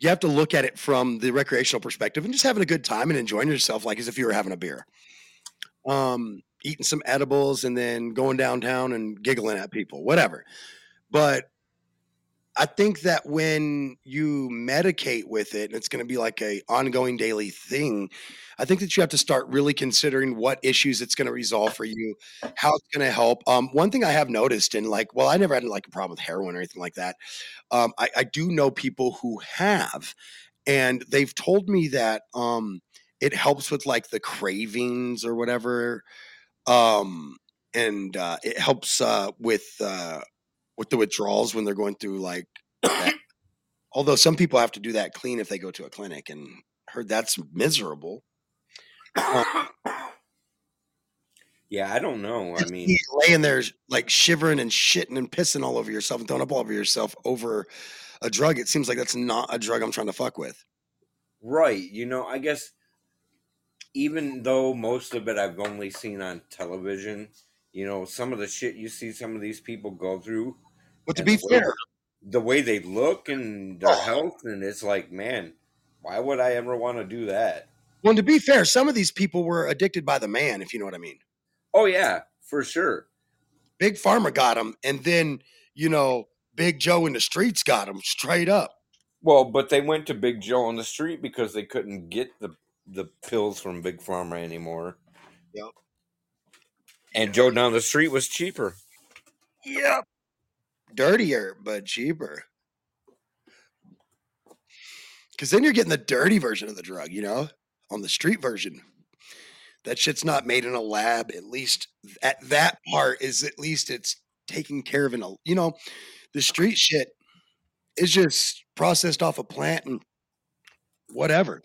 you have to look at it from the recreational perspective and just having a good time and enjoying yourself like as if you were having a beer um, eating some edibles and then going downtown and giggling at people, whatever. But I think that when you medicate with it, and it's going to be like a ongoing daily thing. I think that you have to start really considering what issues it's going to resolve for you, how it's going to help. Um, one thing I have noticed, and like, well, I never had like a problem with heroin or anything like that. Um, I, I do know people who have, and they've told me that um, it helps with like the cravings or whatever um and uh, it helps uh, with uh, with the withdrawals when they're going through like. that. Although some people have to do that clean if they go to a clinic, and heard that's miserable. Um, Yeah, I don't know. I mean, laying there like shivering and shitting and pissing all over yourself and throwing up all over yourself over a drug. It seems like that's not a drug I'm trying to fuck with. right. You know, I guess even though most of it I've only seen on television, you know, some of the shit you see some of these people go through. But to and be the way- fair, the way they look and their oh. health, and it's like, man, why would I ever want to do that? well, to be fair, some of these people were addicted by the man, if you know what I mean. Oh yeah, for sure. Big Pharma got him, and then you know, Big Joe in the streets got him straight up. Well, but they went to Big Joe on the street because they couldn't get the the pills from Big Pharma anymore. Yep. And Joe down the street was cheaper. Yep. Dirtier, but cheaper. Because then you're getting the dirty version of the drug, you know, on the street version. That shit's not made in a lab. At least at that part is at least it's taken care of in a, you know, the street shit is just processed off a plant and whatever.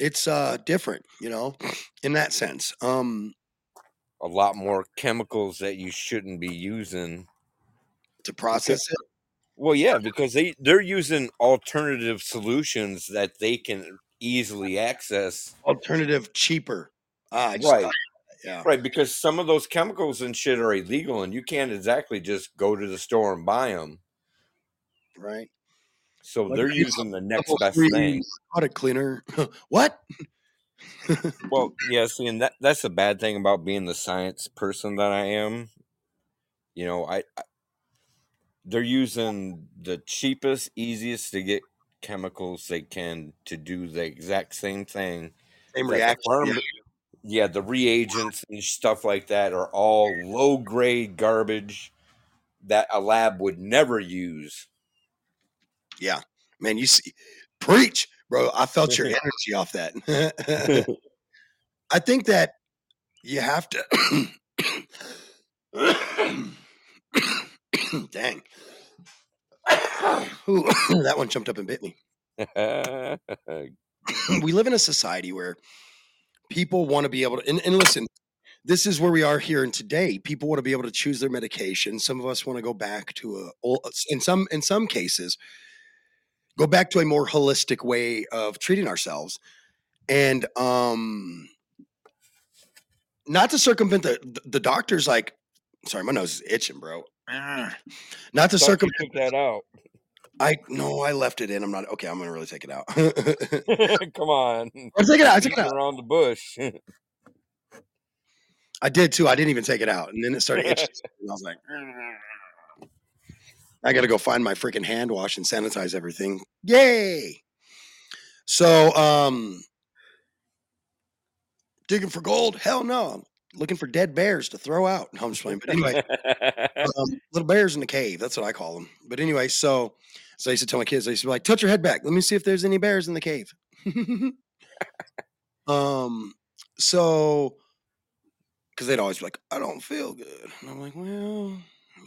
It's uh different, you know, in that sense. Um A lot more chemicals that you shouldn't be using. To process it. Well, yeah, because they they're using alternative solutions that they can easily access. Alternative cheaper. Ah, just Right. thought- yeah. Right, because some of those chemicals and shit are illegal, and you can't exactly just go to the store and buy them. Right. So Like they're using the next best three thing. Product cleaner. what? Well, yeah, see, and that that's the bad thing about being the science person that I am. You know, I, I they're using the cheapest, easiest to get chemicals they can to do the exact same thing. Same reaction. yeah, the reagents and stuff like that are all low grade garbage that a lab would never use. Yeah. Man, you see preach, bro. I felt your energy off that. I think that you have to dang. Ooh, that one jumped up and bit me. we live in a society where people want to be able to and, and listen this is where we are here and today people want to be able to choose their medication some of us want to go back to a in some in some cases go back to a more holistic way of treating ourselves and um not to circumvent the the doctors like sorry my nose is itching bro not to circumvent that out. i no i left it in i'm not okay i'm gonna really take it out Come on. I'll take it out, I took it out. around the bush. I did too. I didn't even take it out, and then it started itching. I was like, I got to go find my freaking hand wash and sanitize everything. Yay! So, um, digging for gold? Hell no! Looking for dead bears to throw out. No, I'm just playing. But anyway, um, little bears in the cave. That's what I call them. But anyway, so so I used to tell my kids, I used to be like, touch your head back. Let me see if there's any bears in the cave. um, so because they'd always be like, I don't feel good. And I'm like, well,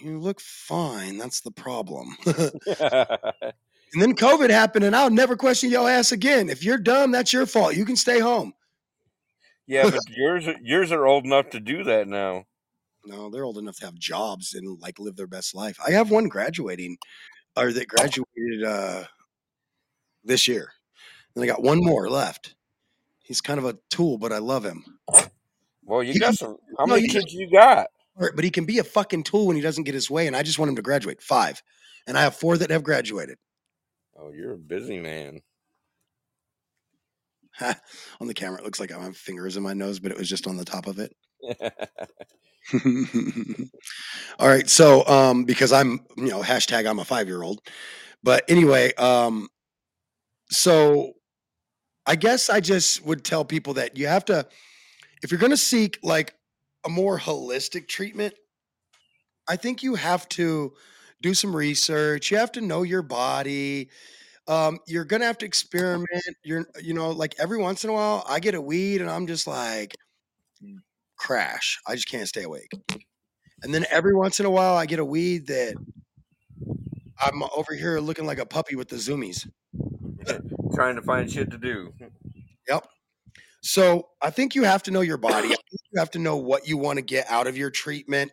you look fine. That's the problem. and then COVID happened, and I'll never question your ass again. If you're dumb, that's your fault. You can stay home. Yeah, but yours yours are old enough to do that now. No, they're old enough to have jobs and like live their best life. I have one graduating or that graduated uh this year. And I got one more left. He's kind of a tool, but I love him. Well, you He got some. How no, many kids you got? But he can be a fucking tool when he doesn't get his way, and I just want him to graduate. Five. And I have four that have graduated. Oh, you're a busy man. on the camera, it looks like I have fingers in my nose, but it was just on the top of it. All right. So, um, because I'm, you know, hashtag I'm a five year old. But anyway, um, so I guess I just would tell people that you have to, if you're going to seek like a more holistic treatment, I think you have to do some research. You have to know your body. Um, you're gonna have to experiment. You're, you know, like every once in a while, I get a weed and I'm just like crash. I just can't stay awake. And then every once in a while, I get a weed that I'm over here looking like a puppy with the zoomies. Trying to find shit to do. Yep. So I think you have to know your body. You have to know what you want to get out of your treatment.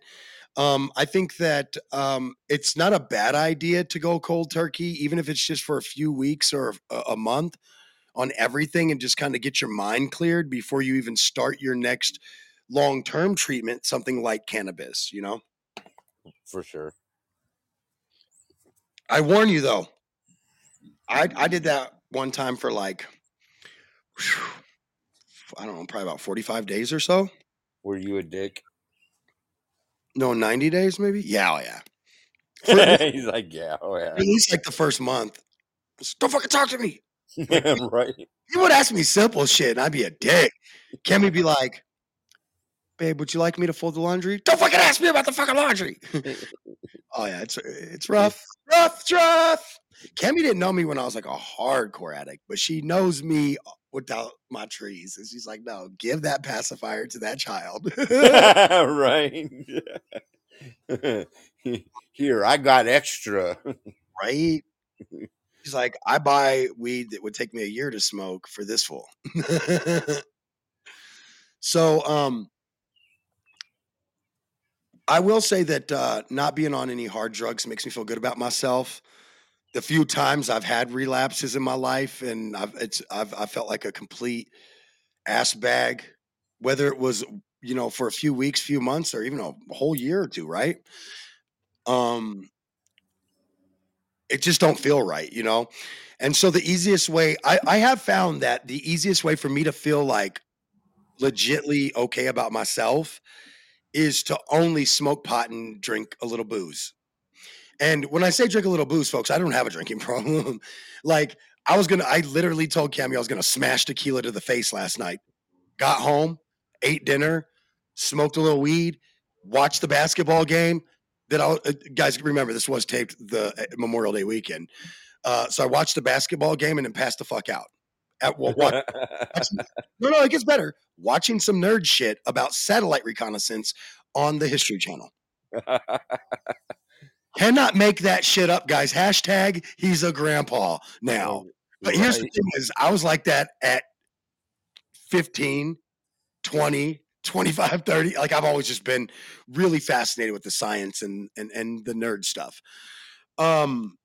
Um, I think that um, it's not a bad idea to go cold turkey, even if it's just for a few weeks or a, a month on everything and just kind of get your mind cleared before you even start your next long term treatment, something like cannabis, you know? For sure. I warn you though, I, I did that one time for like, I don't know, probably about 45 days or so. Were you a dick? No, 90 days maybe? Yeah, oh yeah. For at least- He's like, yeah, oh yeah. at least like the first month. Just Don't fucking talk to me. right. He would ask me simple shit and I'd be a dick. Cammy be like, babe, would you like me to fold the laundry? Don't fucking ask me about the fucking laundry. oh yeah, it's it's rough. Rough, it's rough. Cammy didn't know me when I was like a hardcore addict, but she knows me without my trees. And she's like, no, give that pacifier to that child. right. Here, I got extra. right? She's like, I buy weed that would take me a year to smoke for this fool. so, um, I will say that uh, not being on any hard drugs makes me feel good about myself. The few times I've had relapses in my life, and I've it's I've I felt like a complete ass bag, whether it was you know for a few weeks, few months, or even a whole year or two, right? Um, it just don't feel right, you know? And so the easiest way I, I have found that the easiest way for me to feel like legitly okay about myself is to only smoke pot and drink a little booze. And when I say drink a little booze, folks, I don't have a drinking problem. like I was gonna, I literally told Cammy I was gonna smash tequila to the face last night. Got home, ate dinner, smoked a little weed, watched the basketball game. That I uh, guys remember this was taped the uh, Memorial Day weekend. Uh, so I watched the basketball game and then passed the fuck out. At well, what? no, no, it gets better. Watching some nerd shit about satellite reconnaissance on the History Channel. Cannot make that shit up, guys. Hashtag he's a grandpa now. But here's the thing is I was like that at 15, 20, 25, 30. Like I've always just been really fascinated with the science and and, and the nerd stuff. Um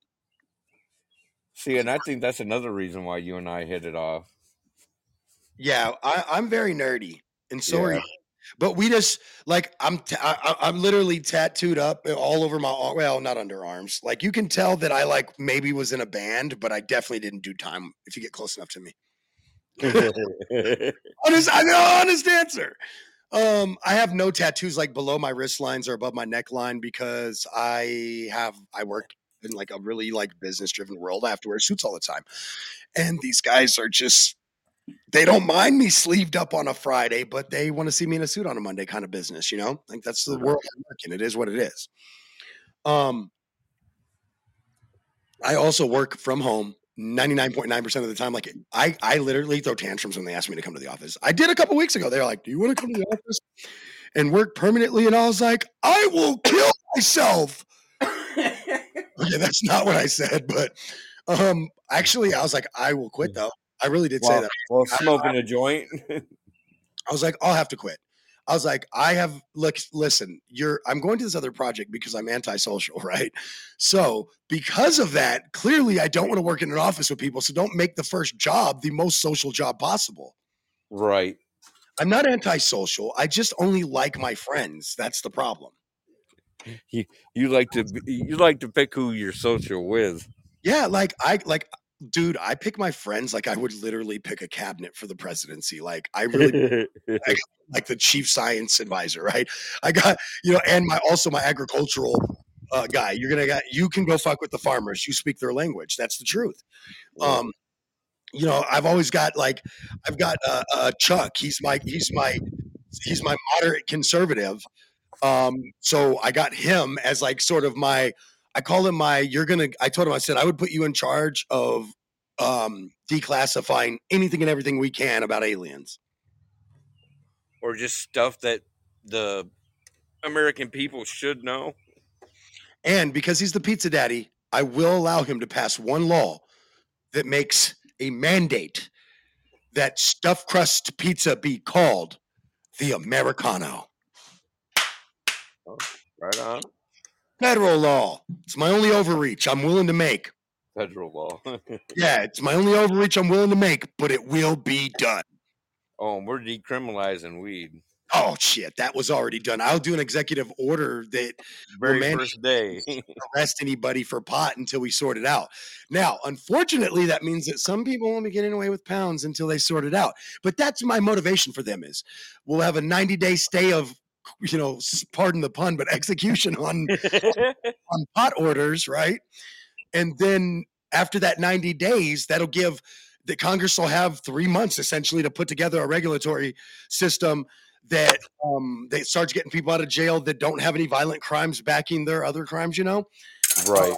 See, and I think that's another reason why you and I hit it off. yeah, I, I'm very nerdy, and so are you. But we just like I'm ta- I, I- I'm literally tattooed up all over my ar- well, not underarms. Like you can tell that I like maybe was in a band, but I definitely didn't do time. If you get close enough to me, honest, I'm an honest answer. Um, I have no tattoos like below my wrist lines or above my neckline because I have I work in like a really like business driven world. I have to wear suits all the time, and these guys are just they don't mind me sleeved up on a Friday, but they want to see me in a suit on a Monday kind of business, you know? Like that's the world I work in. It is what it is. Um I also work from home 99.9% of the time. Like I I literally throw tantrums when they ask me to come to the office. I did a couple weeks ago. They're like, Do you want to come to the office and work permanently? And I was like, I will kill myself. okay, that's not what I said, but um actually I was like, I will quit though. I really did say that. while I- smoking a joint. I was like, I'll have to quit. I was like, I have look, listen, you're I'm going to this other project because I'm antisocial, right? So because of that, clearly I don't want to work in an office with people. So don't make the first job the most social job possible. right. I'm not antisocial. I just only like my friends. That's the problem. You, you like to you like to pick who you're social with. Yeah, like I like dude, I pick my friends like I would literally pick a cabinet for the presidency. Like I really like the chief science advisor, right? I got you know, and my also my agricultural uh, guy. You're gonna got you can go fuck with the farmers. You speak their language. That's the truth. Um, you know, I've always got like I've got uh, uh, Chuck. He's my he's my he's my moderate conservative. Um, so I got him as like sort of my I call him my you're gonna I told him I said I would put you in charge of um declassifying anything and everything we can about aliens. or just stuff that the American people should know. And because he's the pizza daddy, I will allow him to pass one law that makes a mandate that stuffed crust pizza be called the Americano. Right on. Federal law. It's my only overreach I'm willing to make. Federal law. Yeah, it's my only overreach I'm willing to make, but it will be done. oh, and we're decriminalizing weed. Oh shit, that was already done. I'll do an executive order that will Very mandate first day. arrest anybody for pot until we sort it out. Now, unfortunately, that means that some people won't be getting away with pounds until they sort it out. But that's my motivation for them is we'll have a 90 day stay of you know, pardon the pun, but execution on on pot orders, right? And then after that 90 days, that'll give the Congress will have three months essentially to put together a regulatory system that um, that starts getting people out of jail that don't have any violent crimes backing their other crimes, you know. right.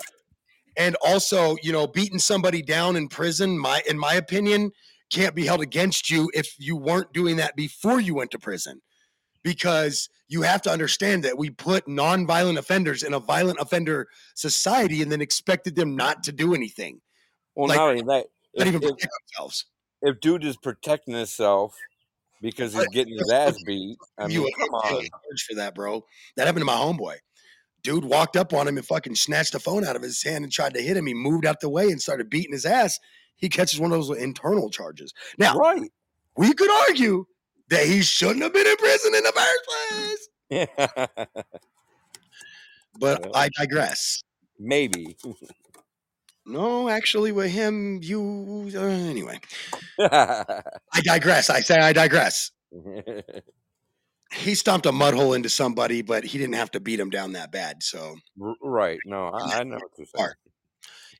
And also, you know, beating somebody down in prison, my in my opinion, can't be held against you if you weren't doing that before you went to prison. Because you have to understand that we put non-violent offenders in a violent offender society and then expected them not to do anything, Well, Like, not only that, not if, even if, protect themselves. if dude is protecting himself because he's getting his ass beat, I mean, come on. for that, bro. That happened to my homeboy. Dude walked up on him and fucking snatched the phone out of his hand and tried to hit him. He moved out the way and started beating his ass. He catches one of those internal charges. Now, Right. we could argue that he shouldn't have been in prison in the first place. But Yeah. I digress. Maybe. No, actually, with him, you uh, anyway. I digress. I say I digress. He stomped a mud hole into somebody, but he didn't have to beat him down that bad. So right. No, I, I know what you're saying. far.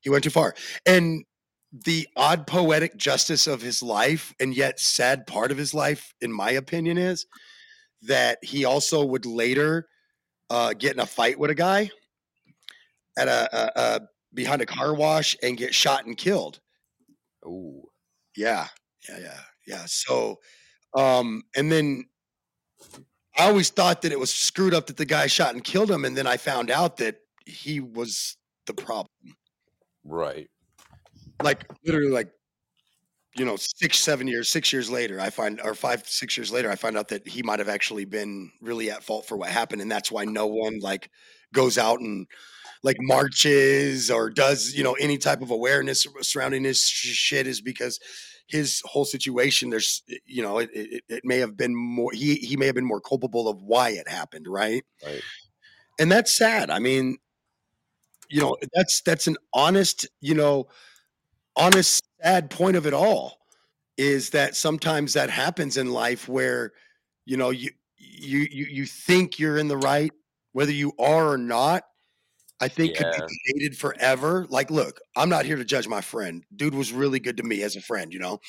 He went too far. And the odd poetic justice of his life, and yet sad part of his life, in my opinion, is that he also would later uh, get in a fight with a guy at a, a, a behind a car wash and get shot and killed. Ooh. Yeah, yeah, yeah, yeah. So, um, and then I always thought that it was screwed up that the guy shot and killed him, and then I found out that he was the problem. Right. Like literally, like you know, six, seven years, six years later, I find, or five, six years later, I find out that he might have actually been really at fault for what happened, and that's why no one like goes out and like marches or does you know any type of awareness surrounding this shit is because his whole situation there's you know it, it, it may have been more he he may have been more culpable of why it happened right Right. and that's sad i mean you know that's that's an honest you know honest sad point of it all is that sometimes that happens in life where you know you you you, you think you're in the right whether you are or not i think could be debated forever. Like look i'm not here to judge my friend. Dude was really good to me as a friend you know?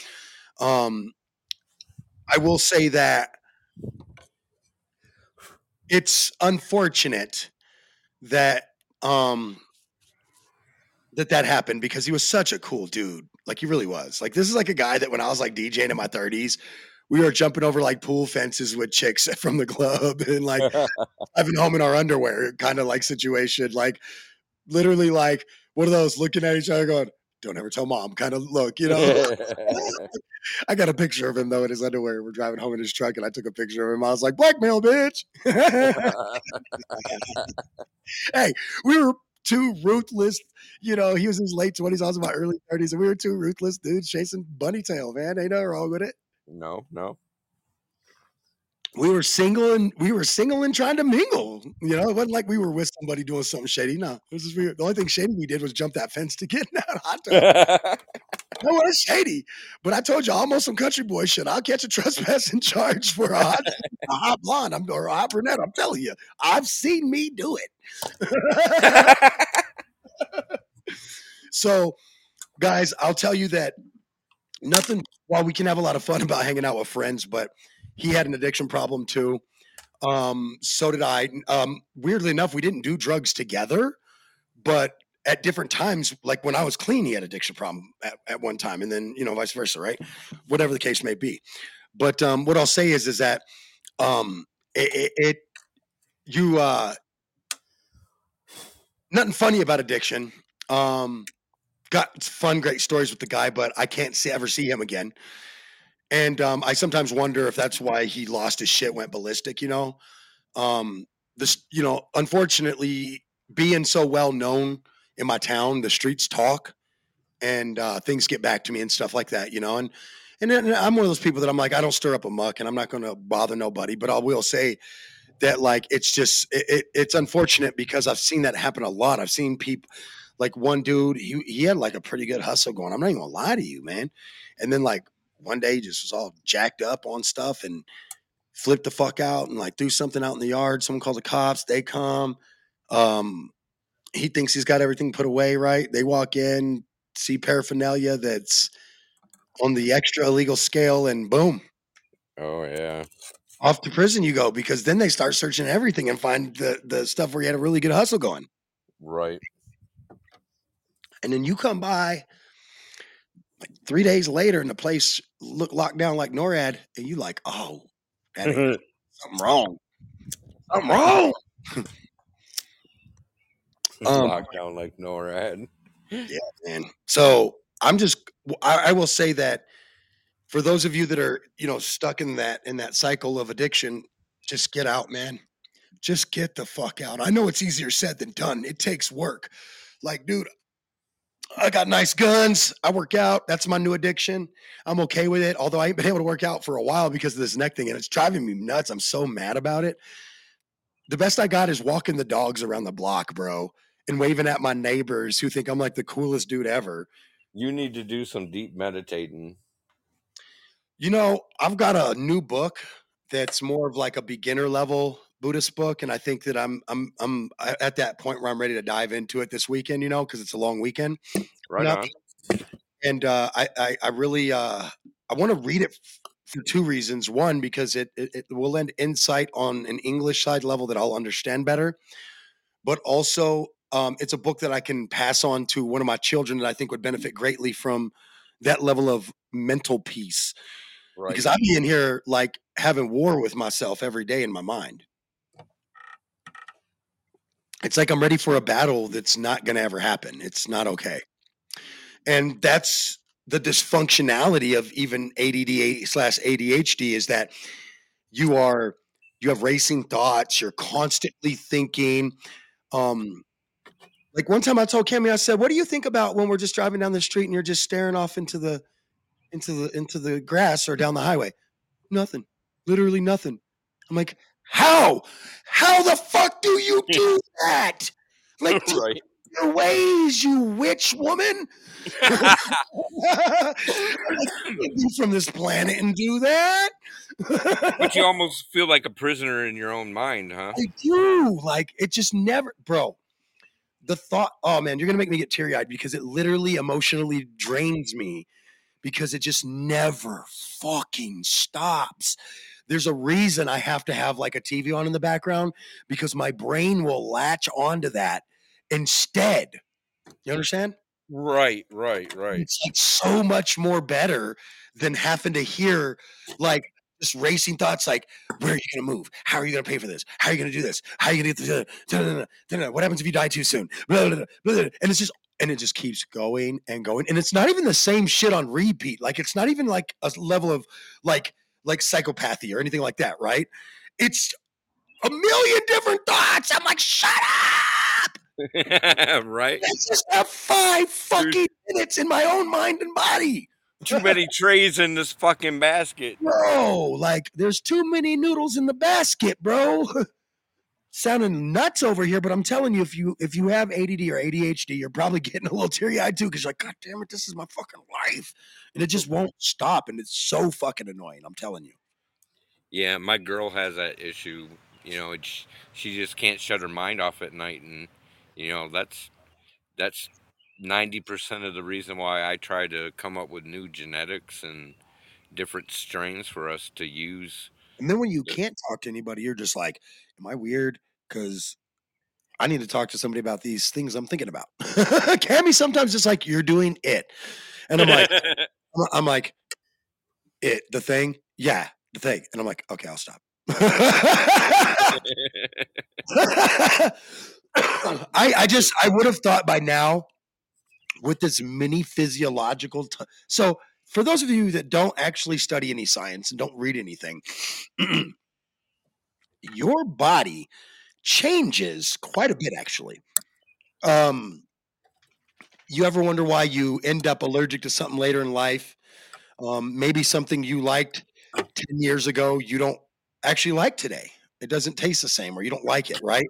Um i will say that it's unfortunate that um that that happened because he was such a cool dude. Like he really was. Like this is like a guy that when I was like DJing in my 30s, we were jumping over like pool fences with chicks from the club and like having home in our underwear kind of like situation. Like literally like one of those looking at each other going, don't ever tell mom kind of look, you know. I got a picture of him though in his underwear. We're driving home in his truck and I took a picture of him. I was like, blackmail, bitch. hey, we were two ruthless, you know, he was in his late 20s, I was in my early 30s, and we were two ruthless dudes chasing bunny tail, man. Ain't nothing wrong with it. no, no. We were single and we were single and trying to mingle. You know, it wasn't like we were with somebody doing something shady. No, this is just we, the only thing shady we did was jump that fence to get in that hot tub. No, it was shady. But I told you, almost some country boy shit. I'll catch a trespassing charge for a hot, a hot blonde I'm, or a hot brunette. I'm telling you, I've seen me do it. so, guys, I'll tell you that nothing, while we can have a lot of fun about hanging out with friends, but he had an addiction problem too. Um, so did I. Um, weirdly enough, we didn't do drugs together, but at different times, like when I was clean, he had addiction problem at, at one time, and then you know, vice versa, right? Whatever the case may be. But um, what I'll say is, is that um, it, it, it you uh nothing funny about addiction. Um got fun, great stories with the guy, but I can't see, ever see him again. And um, I sometimes wonder if that's why he lost his shit, went ballistic. You know, um, this, you know, unfortunately, being so well known in my town, the streets talk, and uh, things get back to me and stuff like that. You know, and and I'm one of those people that I'm like, I don't stir up a muck, and I'm not going to bother nobody, but I will say that like it's just it, it, it's unfortunate because I've seen that happen a lot. I've seen people like one dude, he he had like a pretty good hustle going. I'm not even gonna lie to you, man. And then like one day just was all jacked up on stuff and flipped the fuck out and like threw something out in the yard. Someone called the cops, they come. Um he thinks he's got everything put away, right? They walk in, see paraphernalia that's on the extra illegal scale, and boom, Oh yeah. off to prison you go because then they start searching everything and find the the stuff where you had a really good hustle going. Right. And then you come by like three days later and the place look locked down like NORAD, and you like, oh, that ain't something wrong. Something wrong. Um, Lockdown like NORAD. Yeah, man. So I'm just I, I will say that for those of you that are, you know, stuck in that in that cycle of addiction, just get out, man. Just get the fuck out. I know it's easier said than done. It takes work. Like, dude, I got nice guns. I work out. That's my new addiction. I'm okay with it. Although I ain't been able to work out for a while because of this neck thing, and it's driving me nuts. I'm so mad about it. The best I got is walking the dogs around the block, bro, and waving at my neighbors who think I'm like the coolest dude ever. You need to do some deep meditating. You know, I've got a new book that's more of like a beginner level Buddhist book, and I think that I'm I'm I'm at that point where I'm ready to dive into it this weekend. You know, because it's a long weekend. Right on. and uh, I, I I really uh, I want to read it for two reasons. One, because it, it it will lend insight on an English side level that I'll understand better, but also um, it's a book that I can pass on to one of my children that I think would benefit greatly from that level of mental peace. Right. Because I'm in here like having war with myself every day in my mind. It's like I'm ready for a battle that's not going to ever happen. It's not okay. And that's the dysfunctionality of even ADD slash ADHD is that you are you have racing thoughts. You're constantly thinking. Um, like one time I told Cammy, I said, "What do you think about when we're just driving down the street and you're just staring off into the into the into the grass or down the highway?" Nothing. Literally nothing. I'm like, how? How the fuck do you do that? Like right. your ways, you witch woman. I'm like, "You can't be from this planet and do that. But you almost feel like a prisoner in your own mind, huh? I do. Like it just never, bro. The thought, oh man, you're gonna make me get teary eyed because it literally emotionally drains me because it just never fucking stops. There's a reason I have to have like a TV on in the background because my brain will latch onto that instead. You understand? Right, right, right. It's like so much more better than having to hear like just racing thoughts like, where are you going to move? How are you going to pay for this? How are you going to do this? How are you going to get da- what happens if you die too soon? Blah, blah, blah, blah, blah. And it's just, and it just keeps going and going. And it's not even the same shit on repeat. Like, it's not even like a level of like, like psychopathy or anything like that, right? It's a million different thoughts. I'm like, shut up. right? Let's just have five fucking minutes in my own mind and body. Too many trays in this fucking basket. Bro, like there's too many noodles in the basket, bro. Sounding nuts over here, but I'm telling you, if you if you have ADD or ADHD, you're probably getting a little teary eyed too, because you're like, God damn it, this is my fucking life, and it just won't stop, and it's so fucking annoying. I'm telling you. Yeah, my girl has that issue. You know, it's, she just can't shut her mind off at night, and you know that's that's ninety percent of the reason why I try to come up with new genetics and different strains for us to use. And then when you can't talk to anybody, you're just like, Am I weird? Because I need to talk to somebody about these things I'm thinking about. Cammy sometimes just like, You're doing it. And I'm like, I'm, I'm like, it, the thing? Yeah, the thing. And I'm like, okay, I'll stop. I, I just I would have thought by now with this mini physiological t- so for those of you that don't actually study any science and don't read anything your body changes quite a bit actually. Um you ever wonder why you end up allergic to something later in life? Um maybe something you liked 10 years ago you don't actually like today it doesn't taste the same or you don't like it right?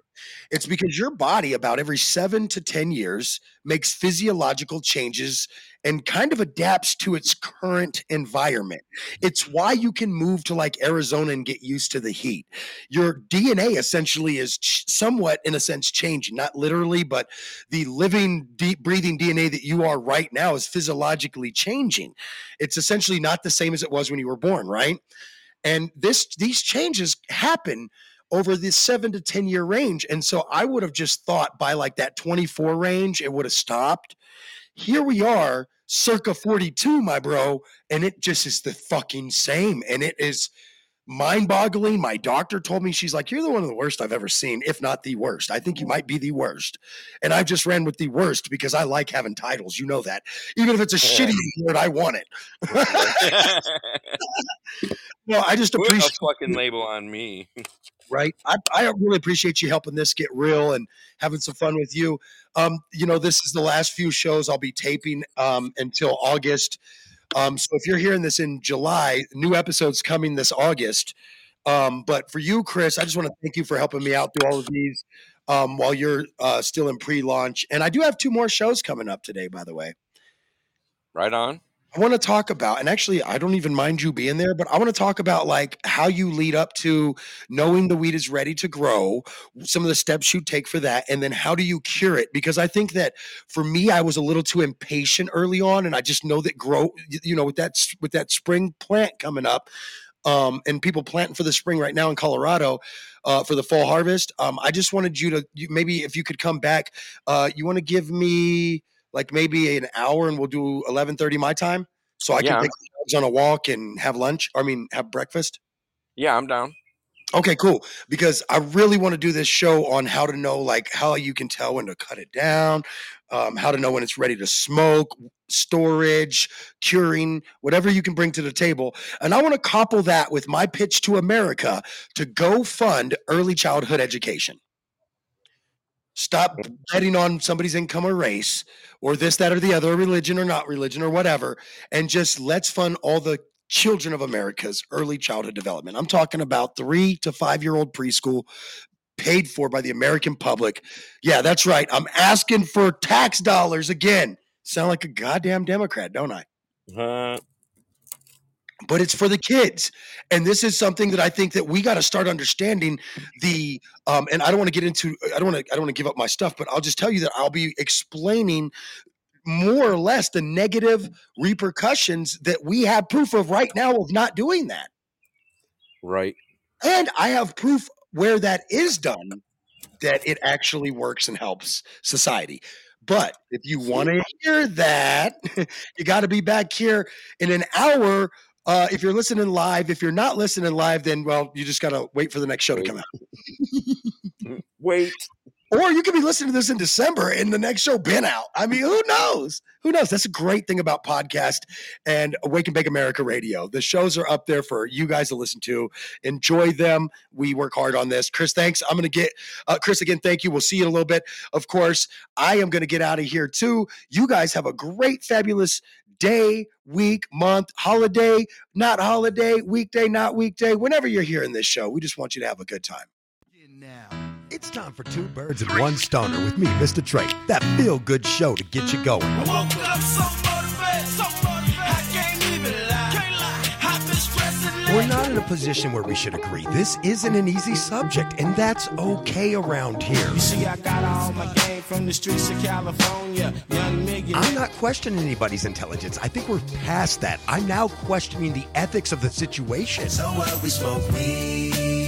It's because your body about every 7 to 10 years makes physiological changes and kind of adapts to its current environment. It's why you can move to like Arizona and get used to the heat. Your DNA essentially is ch- somewhat in a sense changing not literally but the living deep breathing DNA that you are right now is physiologically changing. It's essentially not the same as it was when you were born right and this these changes happen over this seven to 10 year range. And so I would have just thought by like that 24 range, it would have stopped. Here we are, circa 42, my bro, and it just is the fucking same. And it is mind boggling. My doctor told me, she's like, You're the one of the worst I've ever seen, if not the worst. I think you might be the worst. And I just ran with the worst because I like having titles. You know that. Even if it's a shitty word, I want it. no, I just Put a appreciate fucking label on me. right? I, I really appreciate you helping this get real and having some fun with you. Um, you know, this is the last few shows I'll be taping um, until August. Um, so if you're hearing this in July, new episodes coming this August. Um, but for you, Chris, I just want to thank you for helping me out through all of these um, while you're uh, still in pre-launch. And I do have two more shows coming up today, by the way. Right on. I want to talk about, and actually, I don't even mind you being there, but I want to talk about like how you lead up to knowing the weed is ready to grow, some of the steps you take for that, and then how do you cure it? Because I think that for me, I was a little too impatient early on, and I just know that grow, you know, with that with that spring plant coming up, um, and people planting for the spring right now in Colorado. Uh, for the fall harvest, um, I just wanted you to you, maybe if you could come back, uh, you want to give me like maybe an hour and we'll do 11:30 my time so I can Yeah. take the dogs on a walk and have lunch. I mean, have breakfast. Yeah, I'm down. Okay, cool. Because I really want to do this show on how to know, like, how you can tell when to cut it down, um, how to know when it's ready to smoke, storage, curing, whatever you can bring to the table. And I want to couple that with my pitch to America to go fund early childhood education. Stop betting on somebody's income or race or this, that, or the other, religion or not religion or whatever, and just let's fund all the children of America's early childhood development. I'm talking about three to five year old preschool paid for by the American public. Yeah, that's right. I'm asking for tax dollars again. Sound like a goddamn Democrat, don't I? Uh, but it's for the kids. And this is something that i think that we got to start understanding the um and i don't want to get into i don't want to i don't want to give up my stuff but i'll just tell you that i'll be explaining more or less the negative repercussions that we have proof of right now of not doing that. Right. and i have proof where that is done that it actually works and helps society. But if you want to hear that you got to be back here in an hour uh, if you're listening live, if you're not listening live, then well, you just gotta wait for the next show to come out. Wait. Or you could be listening to this in December and the next show been out. I mean, who knows? Who knows? That's a great thing about podcast and Awake and Bake America Radio. The shows are up there for you guys to listen to. Enjoy them. We work hard on this. Chris, thanks. I'm gonna get uh, Chris again. Thank you. We'll see you in a little bit. Of course, I am gonna get out of here too. You guys have a great, fabulous day, week, month, holiday, not holiday, weekday, not weekday, whenever you're hearing this show. We just want you to have a good time. It's time for two birds and one stoner with me, MistaTre. That feel good show to get you going. I woke up so motivated, so motivated. I can't even lie. Can't lie. I've been stressing We're not in a position where we should agree. This isn't an easy subject, and that's okay around here. You see, I got all my game from the streets of California. Young nigga. I'm not questioning anybody's intelligence. I think we're past that. I'm now questioning the ethics of the situation. So what? We smoke weed.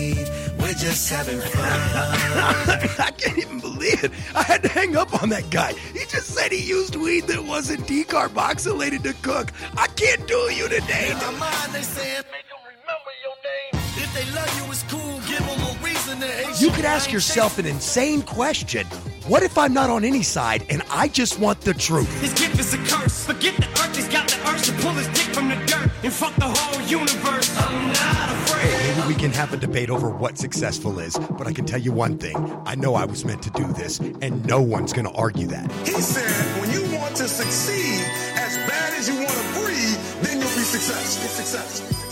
We're just having fun. I can't even believe it. I had to hang up on that guy. He just said he used weed that wasn't decarboxylated to cook. I can't do you today. In my mind, they saying, make them remember your name. If they love you, it's cool. Give them a reason You could ask yourself an insane question. What if I'm not on any side and I just want the truth? His gift is a curse. Forget the earth, he's got the urge to pull his dick from the dirt and fuck the whole universe. I'm not afraid. Maybe we can have a debate over what successful is, but I can tell you one thing. I know I was meant to do this, and no one's going to argue that. He said, when you want to succeed as bad as you want to breathe, then you'll be successful. Successful.